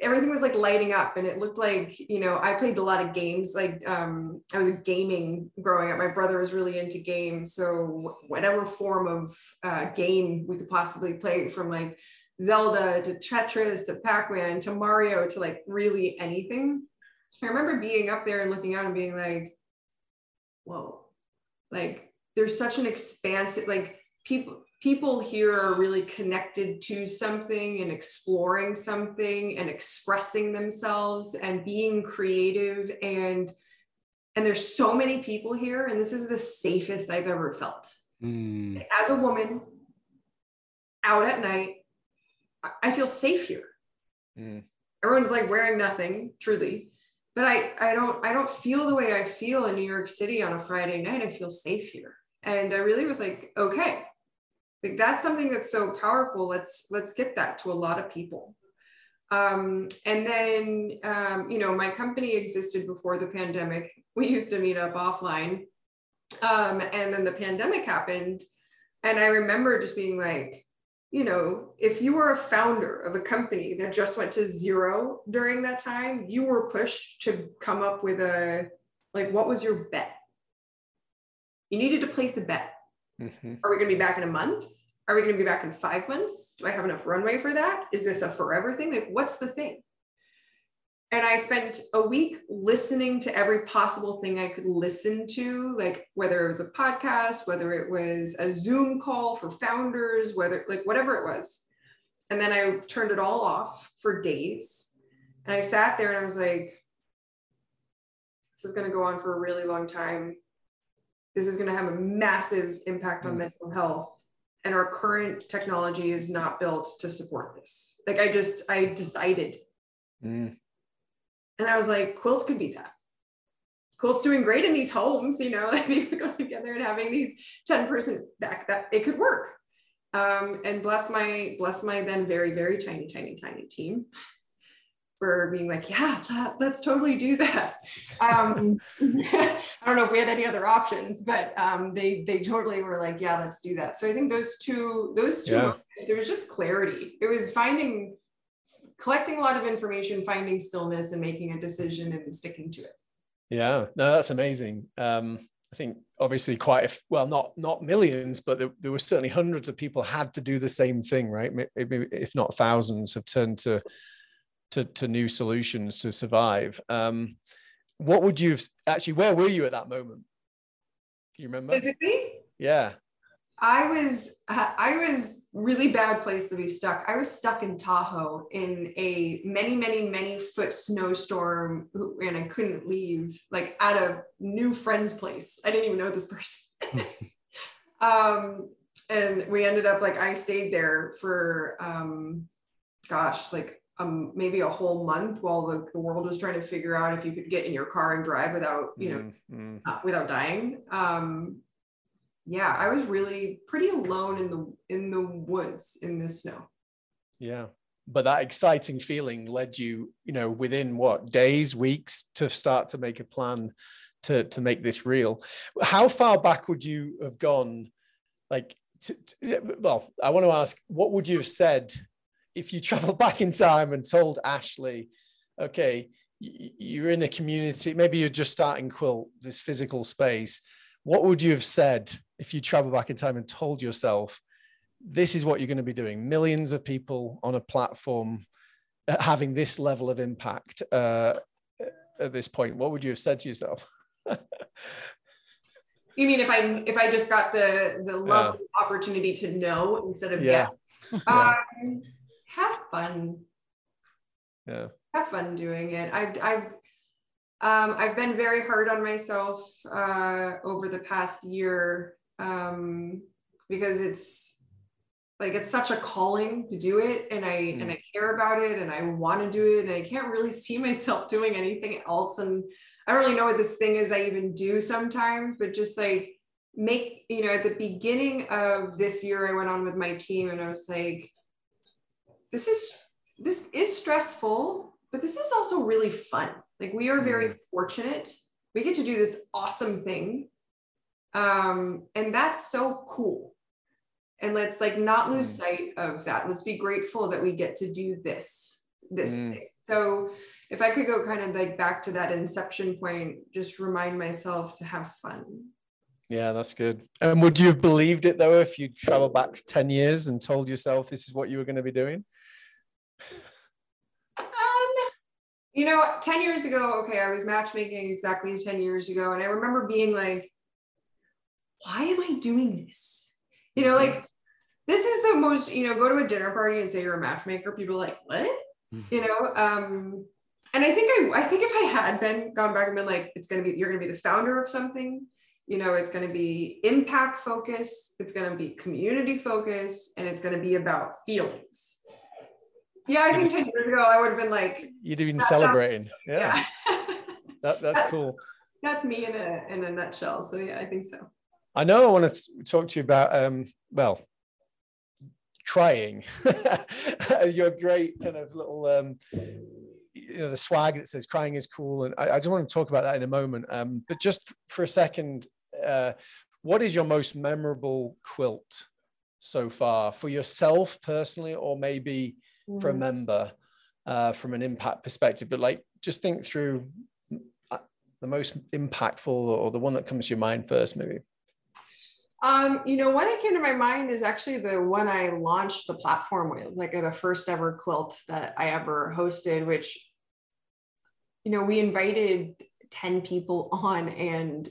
everything was like lighting up and it looked like, you know, I played a lot of games. Like um, I was a gaming growing up. My brother was really into games. So whatever form of uh, game we could possibly play from like Zelda to Tetris to Pac-Man to Mario to like really anything. I remember being up there and looking out and being like, whoa, like there's such an expansive like people people here are really connected to something and exploring something and expressing themselves and being creative. And and there's so many people here and this is the safest i've ever felt. Mm. as a woman out at night i feel safe here. Mm. everyone's like wearing nothing truly. But i i don't i don't feel the way i feel in new york city on a friday night. I feel safe here. And i really was like okay like that's something that's so powerful. Let's let's get that to a lot of people. Um, and then um, you know my company existed before the pandemic. We used to meet up offline. Um, and then the pandemic happened. And i remember just being like you know if you were a founder of a company that just went to zero during that time you were pushed to come up with a like what was your bet? You needed to place a bet. Mm-hmm. Are we going to be back in a month? Are we going to be back in five months? Do I have enough runway for that? Is this a forever thing? Like, what's the thing? And I spent a week listening to every possible thing I could listen to, like whether it was a podcast, whether it was a Zoom call for founders, whether like whatever it was. And then I turned it all off for days. And I sat there and I was like, this is going to go on for a really long time this is going to have a massive impact on mm. mental health and our current technology is not built to support this like i just i decided Mm. And I was like, quilts could be that. Quilt's doing great in these homes, you know, like people going together and having these 10 person back that it could work. Um, and bless my, bless my then very, very tiny, tiny, tiny team for being like, yeah, that, let's totally do that. Um, I don't know if we had any other options, but um, they they totally were like, yeah, let's do that. So I think those two those two, yeah. moments, it was just clarity. It was finding, collecting a lot of information, finding stillness, and making a decision and sticking to it. Yeah, no, that's amazing. Um, I think obviously quite a, well, not not millions, but there, there were certainly hundreds of people had to do the same thing, right? Maybe, if not thousands, have turned to to, to new solutions to survive. Um, what would you have, actually? Where were you at that moment? Do you remember? Physically? Yeah. I was I was really bad place to be stuck. I was stuck in Tahoe in a many many many foot snowstorm, and I couldn't leave. Like at a new friend's place. I didn't even know this person. um, and we ended up like I stayed there for um, gosh, like um, maybe a whole month while the, the world was trying to figure out if you could get in your car and drive without, you know, mm-hmm. uh, without dying. Um, yeah, I was really pretty alone in the in the woods in the snow. Yeah, but that exciting feeling led you, you know, within what days, weeks to start to make a plan to to make this real. How far back would you have gone? Like, to, to, well, I want to ask, what would you have said if you travel back in time and told Ashley, okay, you're in a community, maybe you're just starting quilt, this physical space, what would you have said if you travel back in time and told yourself, this is what you're going to be doing? Millions of people on a platform uh, having this level of impact uh, at this point. What would you have said to yourself? you mean if I if I just got the the lovely yeah. opportunity to know instead of yeah. yeah. Um, have fun. Yeah. Have fun doing it. I've I've um, I've been very hard on myself uh, over the past year um, because it's like it's such a calling to do it, and I mm. and I care about it, and I want to do it, and I can't really see myself doing anything else. And I don't really know what this thing is I even do sometimes, but just like make you know at the beginning of this year, I went on with my team, and I was like this is this is stressful, but this is also really fun. Like we are very mm. fortunate. We get to do this awesome thing. Um, and that's so cool. And let's like not lose mm. sight of that. Let's be grateful that we get to do this, this mm. thing. So if I could go kind of like back to that inception point, just remind myself to have fun. Yeah, that's good. And would you have believed it though if you traveled back 10 years and told yourself this is what you were going to be doing? Um, you know, 10 years ago, okay, I was matchmaking exactly 10 years ago. And I remember being like, why am I doing this? You know, like this is the most, you know, go to a dinner party and say you're a matchmaker. People are like, what? Mm-hmm. You know, um, and I think I, I think if I had been gone back and been like, it's gonna be, you're gonna be the founder of something, you know it's going to be impact focused it's going to be community focused and it's going to be about feelings. Yeah i think 10 years ago i would have been like you'd have been celebrating yeah, yeah. that, that's cool. that's me in a in a nutshell so yeah i think so. I know i want to talk to you about um well trying. Your great kind of little um you know the swag that says crying is cool and I, I just want to talk about that in a moment. Um, but just for a second uh, what is your most memorable quilt so far for yourself personally, or maybe mm. for a mm. member uh, from an impact perspective? But like, just think through uh, the most impactful or the one that comes to your mind first, maybe. Um, you know, one that came to my mind is actually the one I launched the platform with, like the first ever quilt that I ever hosted, which, you know, we invited 10 people on and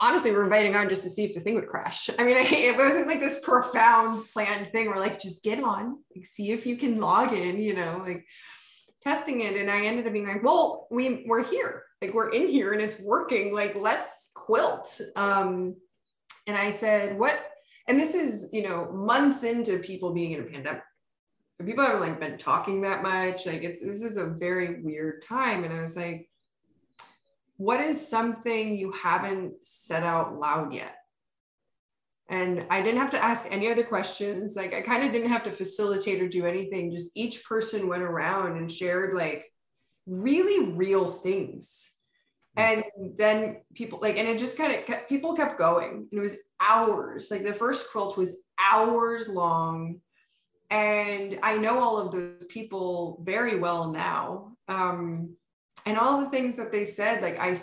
honestly we're inviting on just to see if the thing would crash. I mean, it wasn't like this profound planned thing. We're like, just get on, like, see if you can log in, you know, like testing it. And I ended up being like, well, we we're here, like we're in here and it's working. Like, let's quilt. Um, and I said, what? And this is, you know, months into people being in a pandemic. So people haven't like been talking that much. Like it's this is a very weird time. And I was like, what is something you haven't said out loud yet? And I didn't have to ask any other questions. Like I kind of didn't have to facilitate or do anything. Just each person went around and shared like really real things. Hmm. And then people like, and it just kind of kept, people kept going. And it was hours. Like the first quilt was hours long. And I know all of those people very well now. Um, and all the things that they said, like I,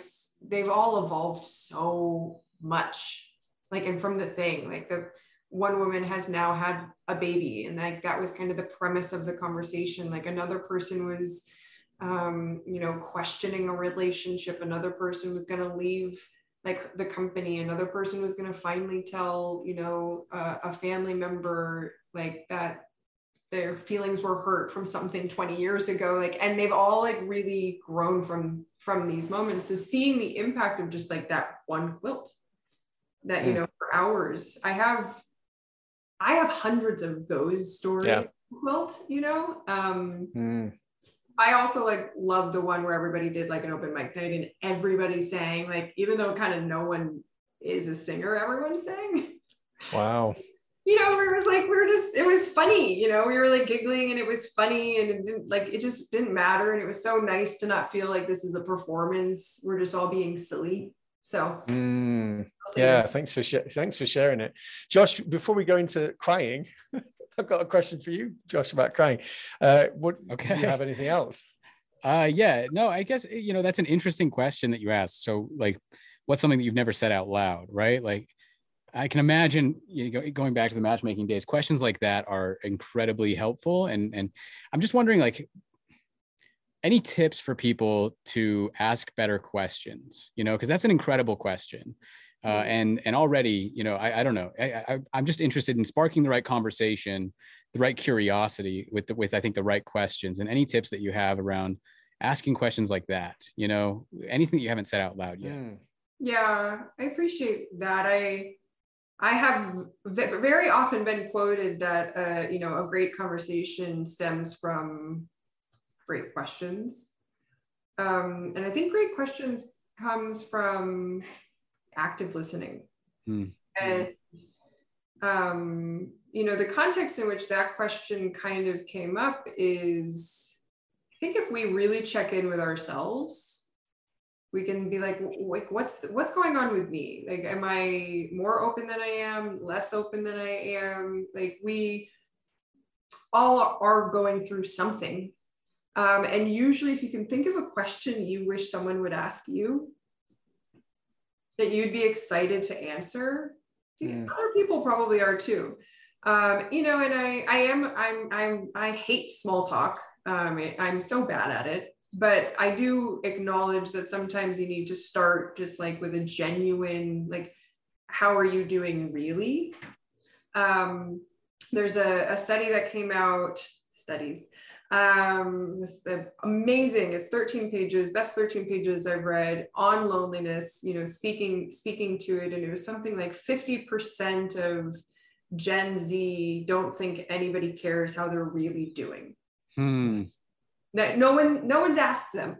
they've all evolved so much. Like and from the thing like the one woman has now had a baby and like that was kind of the premise of the conversation. Like another person was um, you know questioning a relationship. Another person was going to leave like the company. Another person was going to finally tell you know uh, a family member like that their feelings were hurt from something 20 years ago like and they've all like really grown from from these moments so seeing the impact of just like that one quilt that you mm. know for hours i have i have hundreds of those stories yeah. quilt you know um mm. i also like love the one where everybody did like an open mic night and everybody sang like even though kind of no one is a singer everyone sang wow you know, we were like, we were just, it was funny, you know, we were like giggling and it was funny and it didn't like, it just didn't matter. And it was so nice to not feel like this is a performance. We're just all being silly. So mm, yeah, thanks for sh- thanks for sharing it, Josh. Before we go into crying, I've got a question for you, Josh, about crying. Uh, what? Okay. Do you have anything else? Uh, yeah, no, I guess you know that's an interesting question that you asked. So, like, what's something that you've never said out loud, right? Like, I can imagine you know, going back to the matchmaking days. Questions like that are incredibly helpful, and and I'm just wondering, like, any tips for people to ask better questions you know because that's an incredible question uh, mm-hmm. and and already you know i, I don't know I, I, am just interested in sparking the right conversation the right curiosity with the, with i think the right questions and any tips that you have around asking questions like that you know anything that you haven't said out loud yet mm. yeah i appreciate that i I have very often been quoted that uh, you know a great conversation stems from great questions. Um, and I think great questions comes from active listening. Mm. And, um, you know, the context in which that question kind of came up is I think if we really check in with ourselves, we can be like, like what's the, what's going on with me? Like, am I more open than I am, less open than I am? Like, we all are going through something um, and usually, if you can think of a question you wish someone would ask you that you'd be excited to answer, mm. other people probably are too. Um, you know, and I, I am, I'm, I'm, I hate small talk. Um, I'm so bad at it, but I do acknowledge that sometimes you need to start just like with a genuine, like, how are you doing really? Um, there's a, a study that came out, studies, um, this the amazing. It's 13 pages, best 13 pages I've read on loneliness. You know, speaking speaking to it, and it was something like 50% of Gen Z don't think anybody cares how they're really doing. Hmm. That no one no one's asked them.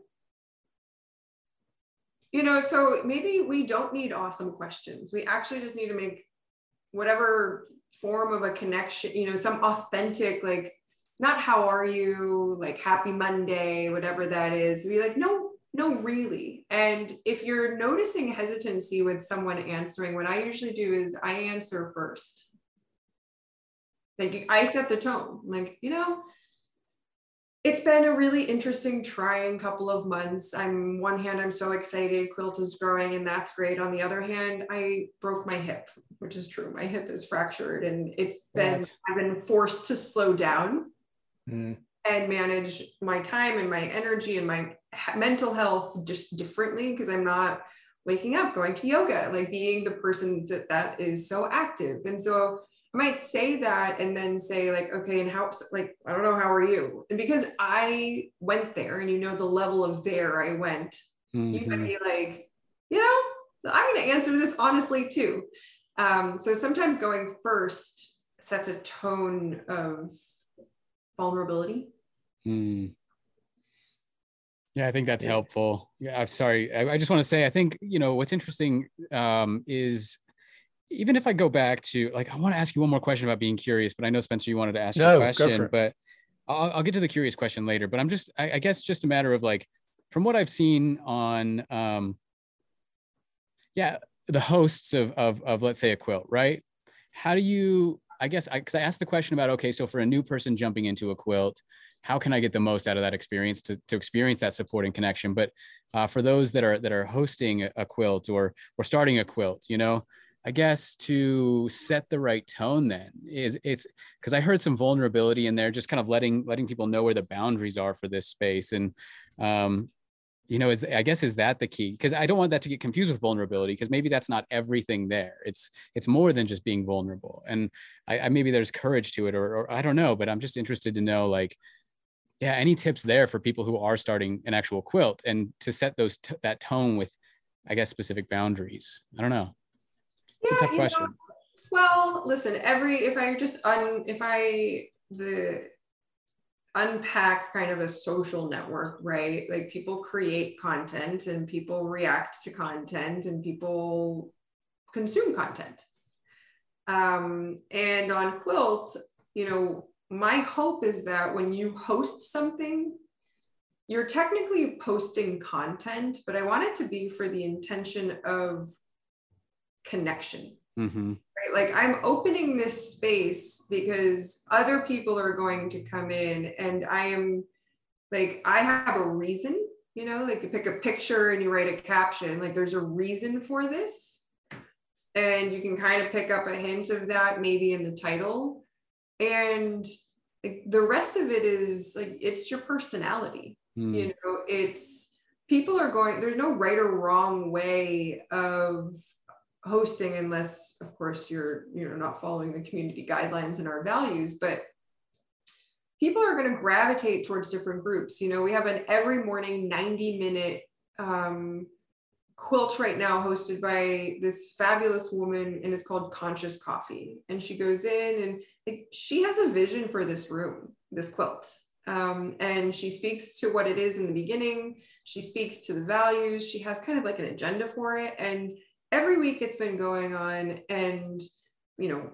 You know, so maybe we don't need awesome questions. We actually just need to make whatever form of a connection, you know, some authentic like not how are you, like happy Monday, whatever that is. Be like, no, no, really. And if you're noticing hesitancy with someone answering, what I usually do is I answer first. Like I set the tone. I'm like, you know, it's been a really interesting, trying couple of months. I'm one hand, I'm so excited, quilt is growing, and that's great. On the other hand, I broke my hip, which is true. My hip is fractured, and it's been what? I've been forced to slow down mm. and manage my time and my energy and my mental health just differently because I'm not waking up, going to yoga, like being the person that, that is so active. And so I might say that and then say, like, okay, and how, like, I don't know, how are you? And because I went there and you know the level of there I went, mm-hmm. you might be like, you know, I'm going to answer this honestly too. Um, so sometimes going first sets a tone of vulnerability. Hmm. Yeah, I think that's yeah. helpful. Yeah, I'm sorry. I, I just want to say, I think, you know, what's interesting um, is even if I go back to like, I want to ask you one more question about being curious, but I know Spencer, you wanted to ask no, a question, but I'll, I'll, get to the curious question later. But I'm just, I, I, guess, just a matter of like, from what I've seen on, um, yeah, the hosts of, of, of let's say a quilt, right? How do you, I guess, I, cause I asked the question about, okay, so for a new person jumping into a quilt, how can I get the most out of that experience to, to experience that support and connection? But uh, for those that are, that are hosting a quilt or, or starting a quilt, you know, I guess to set the right tone then is it's because I heard some vulnerability in there, just kind of letting letting people know where the boundaries are for this space. And um, you know, is I guess is that the key? Because I don't want that to get confused with vulnerability, because maybe that's not everything there. It's it's more than just being vulnerable. And I, I maybe there's courage to it, or, or I don't know, but I'm just interested to know like yeah any tips there for people who are starting an actual quilt and to set those t- that tone with i guess specific boundaries i don't know it's yeah, a tough question. Know, well, listen, every if I just un if I the unpack kind of a social network, right? Like people create content and people react to content and people consume content. Um, and on Quilt, you know, my hope is that when you host something, you're technically posting content, but I want it to be for the intention of connection. Mm-hmm. Right? Like I'm opening this space because other people are going to come in, and I am like, I have a reason, you know, like you pick a picture and you write a caption, like there's a reason for this. And you can kind of pick up a hint of that maybe in the title. And like, the rest of it is like, it's your personality. Mm. You know, it's people are going, there's no right or wrong way of hosting unless of course you're you know not following the community guidelines and our values but people are going to gravitate towards different groups. You know we have an every morning 90 minute um, quilt right now hosted by this fabulous woman and it's called conscious coffee. And she goes in and she has a vision for this room this quilt. Um, and she speaks to what it is in the beginning. She speaks to the values. She has kind of like an agenda for it. And every week it's been going on and you know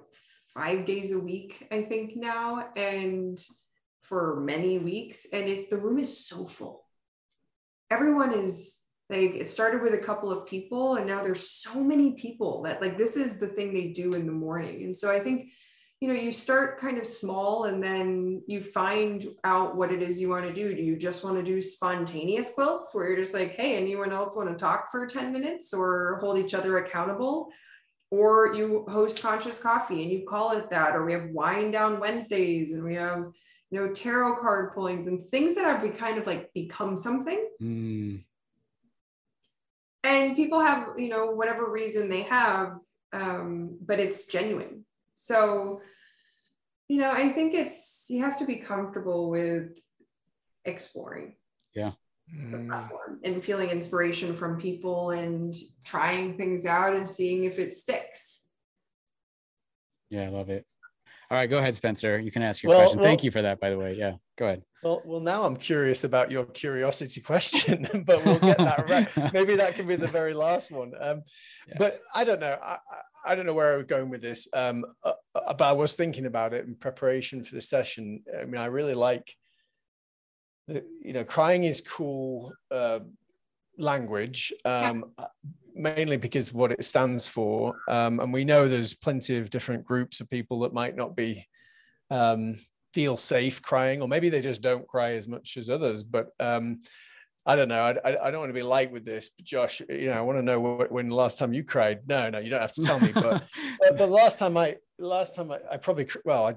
five days a week i think now and for many weeks and it's the room is so full. Everyone is like it started with a couple of people and now there's so many people that like this is the thing they do in the morning. And so i think you know you start kind of small and then you find out what it is you want to do. Do you just want to do spontaneous quilts where you're just like hey anyone else want to talk for 10 minutes or hold each other accountable? Or you host conscious coffee and you call it that or we have wind down wednesdays and we have you know tarot card pullings and things that have we kind of like become something. Mm. and people have you know whatever reason they have um, but it's genuine so, you know, I think it's you have to be comfortable with exploring. Yeah. The mm. platform and feeling inspiration from people and trying things out and seeing if it sticks. Yeah, I love it. All right, go ahead, Spencer. You can ask your well, question. Well, Thank you for that, by the way. Yeah, go ahead. Well, well, now I'm curious about your curiosity question, but we'll get that right. Maybe that can be the very last one. Um, yeah. But I don't know. I, I don't know where I was going with this, um, uh, uh, but I was thinking about it in preparation for the session. I mean, I really like, the, you know, crying is cool uh, language, um, yeah. mainly because of what it stands for. Um, and we know there's plenty of different groups of people that might not be um, feel safe crying, or maybe they just don't cry as much as others. But um, I don't know. I, I, don't want to be late with this, but Josh, you know, I want to know what, when the last time you cried. No, no, you don't have to tell me. But but, but last time I last time I, I probably well I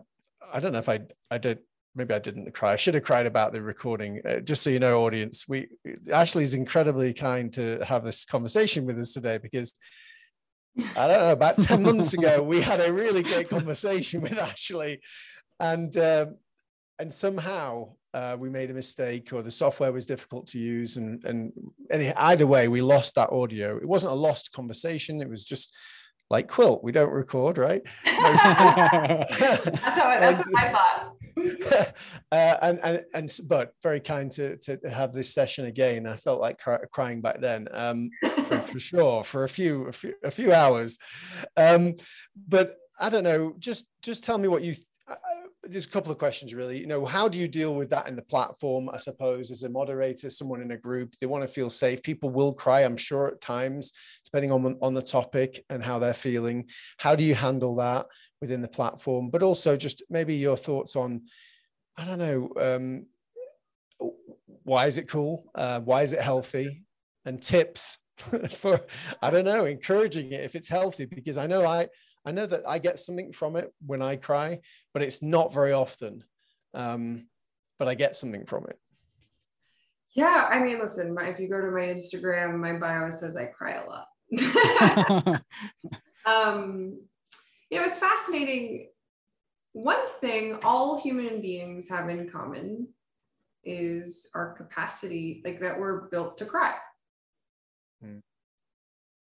I don't know if I I did maybe I didn't cry. I should have cried about the recording. Uh, just so you know, audience, we Ashley's incredibly kind to have this conversation with us today because I don't know about ten months ago we had a really great conversation with Ashley, and um, and somehow uh, we made a mistake or the software was difficult to use and and any, either way we lost that audio it wasn't a lost conversation it was just like quilt we don't record right that's how, that's what i thought uh, and, and and but very kind to to have this session again. I felt like cry, crying back then, um, for, for, sure, for a few a few, a few hours. Um, but I don't know. Just just tell me what you. Th- there's a couple of questions really. You know how do you deal with that in the platform i suppose as a moderator someone in a group? They want to feel safe? People will cry i'm sure at times depending on on the topic and how they're feeling. How do you handle that within the platform? But also just maybe your thoughts on i don't know um, why is it cool? Uh, why is it healthy? And tips for i don't know encouraging it if it's healthy because i know i I know that I get something from it when I cry, but it's not very often. Um, but I get something from it. Yeah, I mean, listen, my, if you go to my Instagram, my bio says I cry a lot. um, you know, it's fascinating. One thing all human beings have in common is our capacity, like that we're built to cry. Hmm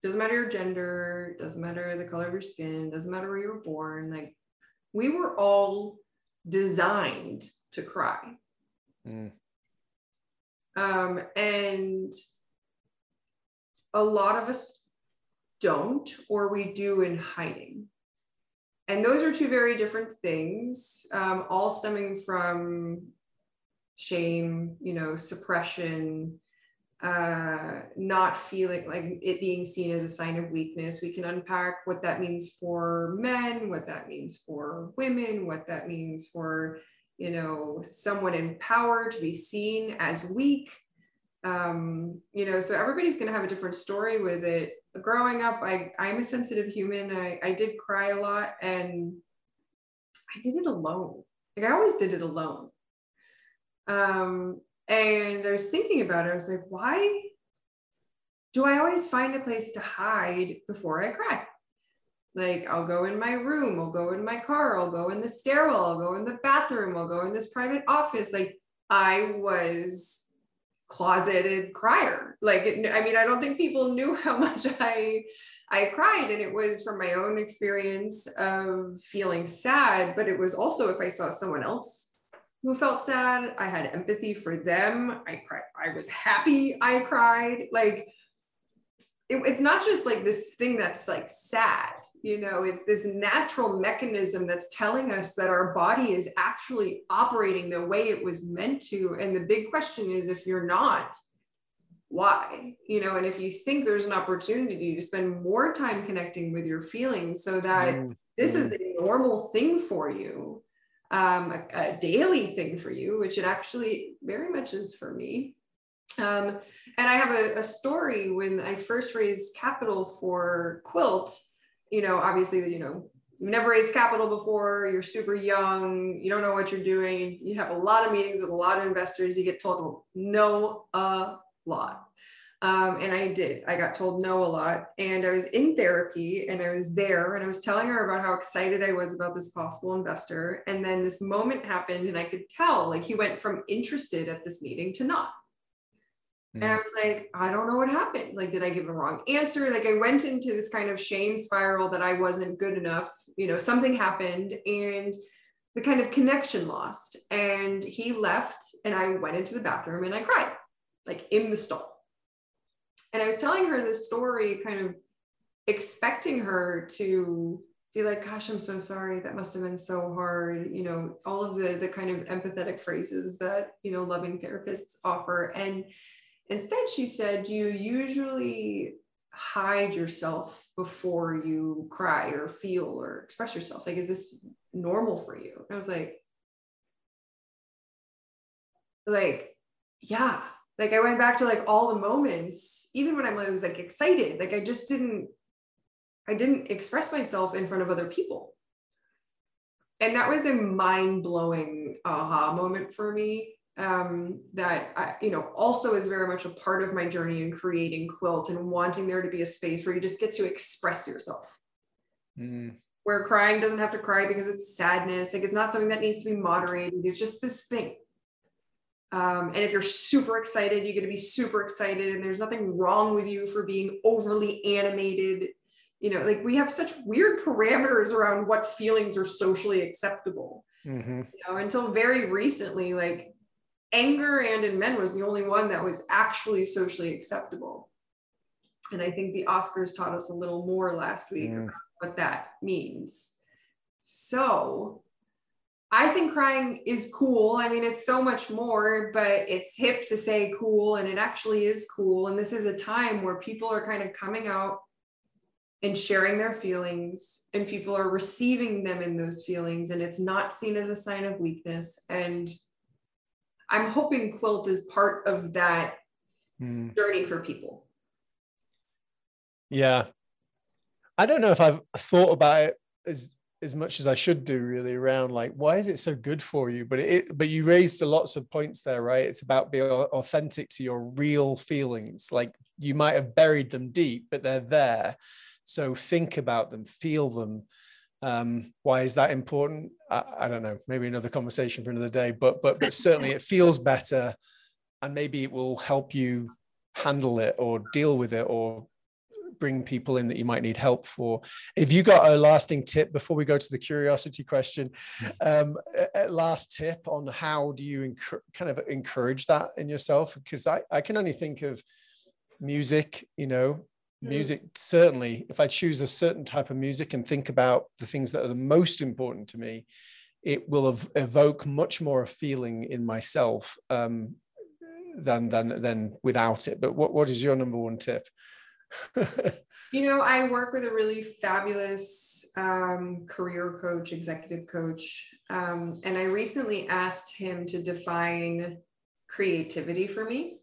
doesn't matter your gender, doesn't matter the color of your skin, doesn't matter where you were born. Like we were all designed to cry. Mm. Um, and a lot of us don't, or we do in hiding. And those are two very different things, um, all stemming from shame, you know, suppression, uh, not feeling like it being seen as a sign of weakness. We can unpack what that means for men, what that means for women, what that means for, you know, someone in power to be seen as weak. Um, you know, so everybody's going to have a different story with it. Growing up, I, I'm a sensitive human. I, I did cry a lot and I did it alone. Like I always did it alone. Um, and I was thinking about it. I was like, why do I always find a place to hide before I cry? Like, I'll go in my room, I'll go in my car, I'll go in the stairwell, I'll go in the bathroom, I'll go in this private office. Like, I was closeted crier. Like, it, I mean, I don't think people knew how much I I cried and it was from my own experience of feeling sad, but it was also if I saw someone else who felt sad. I had empathy for them. I cried. I was happy. I cried. Like it, it's not just like this thing that's like sad, you know, it's this natural mechanism that's telling us that our body is actually operating the way it was meant to. And the big question is if you're not, why? You know, and if you think there's an opportunity to spend more time connecting with your feelings so that mm-hmm. this is a normal thing for you um, a, a, daily thing for you, which it actually very much is for me. Um, and I have a, a, story when I first raised capital for Quilt. You know, obviously, you know, you've never raised capital before, you're super young, you don't know what you're doing, you have a lot of meetings with a lot of investors, you get told no a lot. Um, and I did. I got told no a lot. And I was in therapy and I was there and I was telling her about how excited I was about this possible investor. And then this moment happened and I could tell like he went from interested at this meeting to not. Mm. And I was like, I don't know what happened. Like, did I give a wrong answer? Like, I went into this kind of shame spiral that I wasn't good enough. You know, something happened and the kind of connection lost. And he left and I went into the bathroom and I cried, like in the stall and I was telling her this story, kind of expecting her to be like, gosh, I'm so sorry. That must have been so hard. You know, all of the the kind of empathetic phrases that, you know, loving therapists offer. And instead she said, you usually hide yourself before you cry or feel or express yourself. Like, is this normal for you? And I was like, like, yeah, like I went back to like all the moments, even when I was like excited, like I just didn't, I didn't express myself in front of other people. And that was a mind blowing aha moment for me. Um, that I, you know, also is very much a part of my journey in creating quilt and wanting there to be a space where you just get to express yourself. Mm. Where crying doesn't have to cry because it's sadness. Like it's not something that needs to be moderated. It's just this thing um, and if you're super excited, you're going to be super excited, and there's nothing wrong with you for being overly animated. You know, like we have such weird parameters around what feelings are socially acceptable. Mm-hmm. You know, until very recently, like anger and in men was the only one that was actually socially acceptable. And I think the Oscars taught us a little more last week mm. what that means. So I think crying is cool. I mean, it's so much more, but it's hip to say cool, and it actually is cool. And this is a time where people are kind of coming out and sharing their feelings, and people are receiving them in those feelings, and it's not seen as a sign of weakness. And I'm hoping Quilt is part of that mm. journey for people. Yeah. I don't know if I've thought about it as as much as I should do really around like why is it so good for you? But it but you raised lots of points there right? It's about being authentic to your real feelings. Like you might have buried them deep but they're there. So think about them feel them. Um, why is that important? I, I don't know. Maybe another conversation for another day. But but but certainly it feels better and maybe it will help you handle it or deal with it or bring people in that you might need help for. If you got a lasting tip before we go to the curiosity question, um, a, a last tip on how do you enc- kind of encourage that in yourself? Because I, I can only think of music, you know, hmm. music certainly if i choose a certain type of music and think about the things that are the most important to me it will ev- evoke much more a feeling in myself um, than than than without it but what, what is your number one tip you know, I work with a really fabulous um, career coach, executive coach. Um, and I recently asked him to define creativity for me.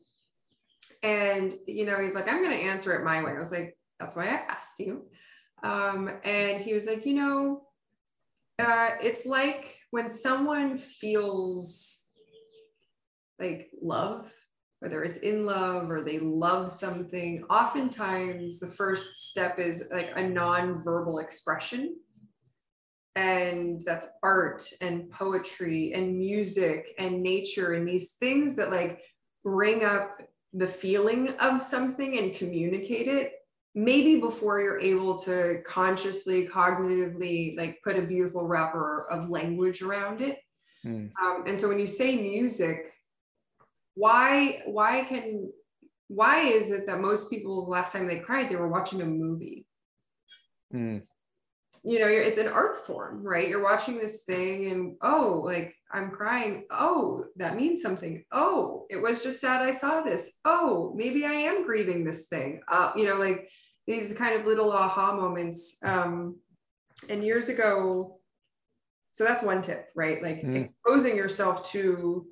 And, you know, he's like, I'm going to answer it my way. I was like, that's why I asked you. Um, and he was like, you know, uh, it's like when someone feels like love whether it's in love or they love something, oftentimes the first step is like a non-verbal expression. And that's art and poetry and music and nature and these things that like bring up the feeling of something and communicate it maybe before you're able to consciously cognitively like put a beautiful wrapper of language around it mm. um, and so when you say music why why can why is it that most people the last time they cried they were watching a movie? Mm. you know it's an art form right? You're watching this thing and oh like i'm crying. Oh that means something. Oh it was just sad i saw this. Oh maybe i am grieving this thing. Uh, you know like these kind of little aha moments. Um, and years ago so that's one tip right? Like mm. exposing yourself to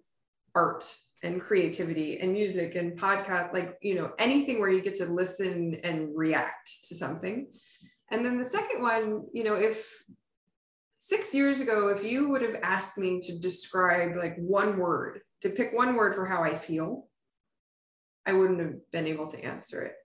art and creativity and music and podcast like you know anything where you get to listen and react to something. And then the second one you know if six years ago if you would have asked me to describe like one word to pick one word for how i feel i wouldn't have been able to answer it.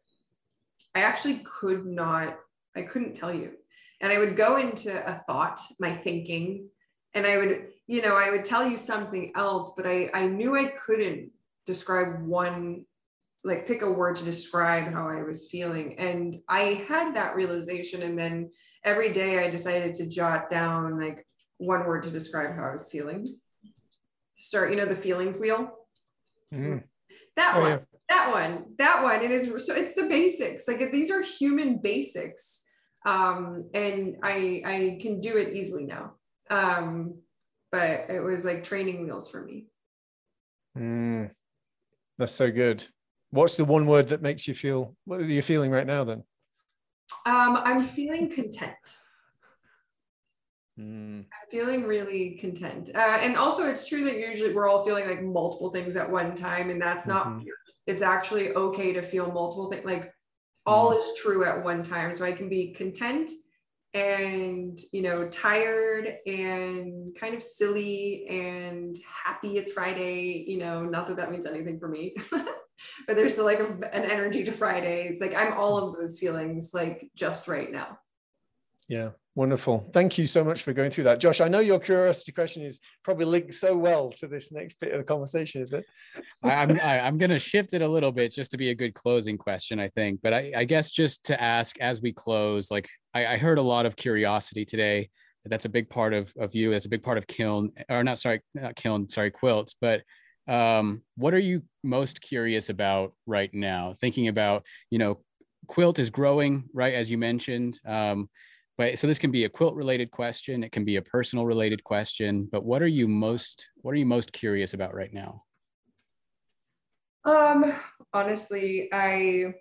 I actually could not i couldn't tell you. And i would go into a thought my thinking and I would, you know, I would tell you something else, but I, I knew I couldn't describe one, like pick a word to describe how I was feeling. And I had that realization. And then every day I decided to jot down like one word to describe how I was feeling. Start, you know, the feelings wheel. Mm-hmm. That oh, one, yeah. that one, that one. And it's so it's the basics. Like these are human basics. Um, and I I can do it easily now. Um, but it was like training wheels for me. Mm, that's so good. What's the one word that makes you feel what are you feeling right now then? Um, I'm feeling content. Mm. I'm feeling really content. Uh, and also, it's true that usually we're all feeling like multiple things at one time, and that's not mm-hmm. It's actually okay to feel multiple things. Like all mm. is true at one time. So I can be content and you know tired and kind of silly and happy it's friday you know not that that means anything for me but there's still like a, an energy to fridays like i'm all of those feelings like just right now. Yeah Wonderful. Thank you so much for going through that. Josh, I know your curiosity question is probably linked so well to this next bit of the conversation, is it? I'm, I, am i am going to shift it a little bit just to be a good closing question, I think. But I, I guess just to ask as we close, like I, I heard a lot of curiosity today that's a big part of, of you. That's a big part of Kiln, or not sorry, not Kiln, sorry, Quilt. But um, what are you most curious about right now? Thinking about, you know, Quilt is growing, right? As you mentioned. Um, but so this can be a quilt related question. It can be a personal related question. But what are you most what are you most curious about right now? Um, honestly, I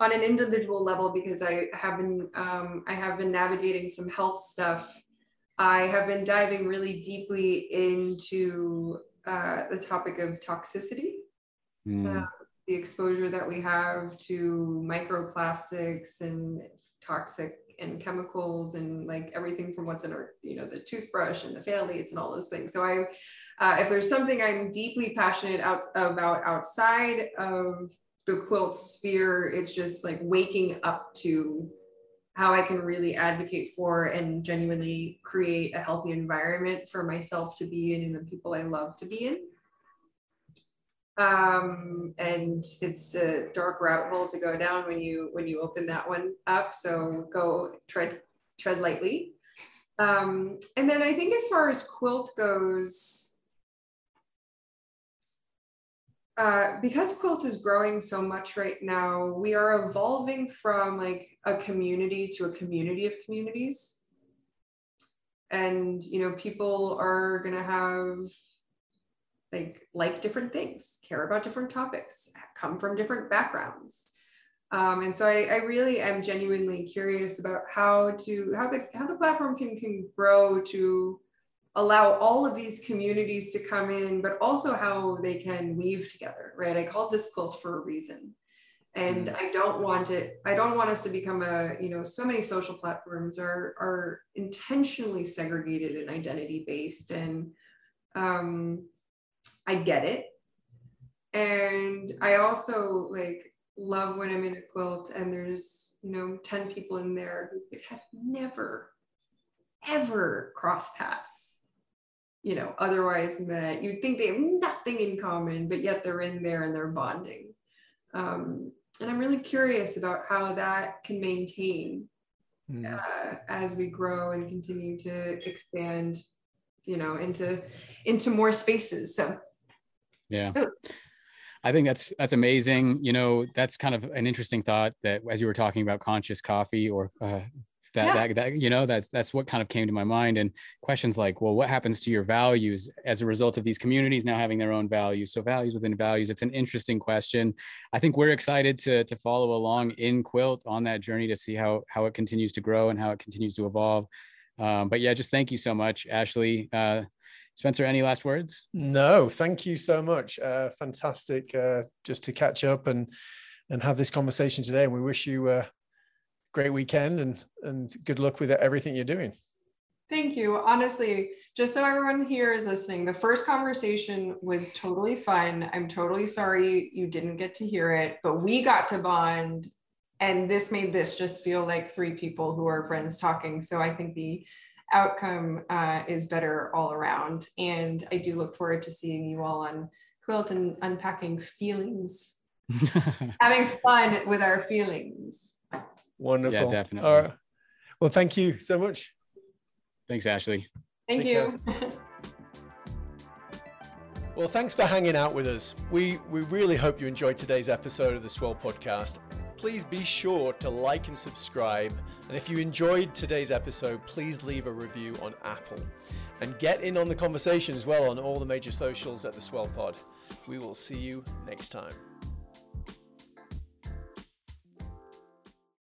on an individual level because I have been um, I have been navigating some health stuff. I have been diving really deeply into uh, the topic of toxicity, mm. uh, the exposure that we have to microplastics and toxic and chemicals and like everything from what's in our you know the toothbrush and the phthalates and all those things. So I, uh, if there's something I'm deeply passionate out about outside of the quilt sphere, it's just like waking up to how I can really advocate for and genuinely create a healthy environment for myself to be in and the people I love to be in. Um, and it's a dark rabbit hole to go down when you when you open that one up. So go tread tread lightly. Um, and then I think as far as quilt goes, uh, because quilt is growing so much right now, we are evolving from like a community to a community of communities. And you know, people are gonna have like like different things, care about different topics, come from different backgrounds. Um, and so I, I, really am genuinely curious about how to how the how the platform can can grow to allow all of these communities to come in, but also how they can weave together, right? I called this quilt for a reason. And mm. I don't want it, I don't want us to become a, you know, so many social platforms are are intentionally segregated and identity based. And um, I get it. And I also like love when I'm in a quilt and there's, you know, 10 people in there who could have never, ever crossed paths you know, otherwise met. You'd think they have nothing in common, but yet they're in there and they're bonding. Um, and I'm really curious about how that can maintain mm. uh, as we grow and continue to expand, you know, into into more spaces. So, yeah. I think that's that's amazing. You know, that's kind of an interesting thought that as you were talking about conscious coffee or uh, that, yeah. that that you know that's that's what kind of came to my mind and questions like well what happens to your values as a result of these communities now having their own values so values within values it's an interesting question i think we're excited to to follow along in quilt on that journey to see how how it continues to grow and how it continues to evolve um, but yeah just thank you so much ashley uh, Spencer, any last words? No, thank you so much. Uh, fantastic uh, just to catch up and and have this conversation today. And we wish you uh, great weekend and and good luck with everything you're doing. Thank you. Honestly, just so everyone here is listening, the first conversation was totally fun. I'm totally sorry you didn't get to hear it, but we got to bond and this made this just feel like three people who are friends talking. So I think the outcome uh, is better all around. And I do look forward to seeing you all on Quilt and unpacking feelings, having fun with our feelings. Wonderful. Yeah, definitely. All right. Well, thank you so much. Thanks, Ashley. Thank Take you. well, thanks for hanging out with us. We we really hope you enjoyed today's episode of the Swell Podcast. Please be sure to like and subscribe. And if you enjoyed today's episode, please leave a review on Apple. And get in on the conversation as well on all the major socials at the Swell Pod. We will see you next time.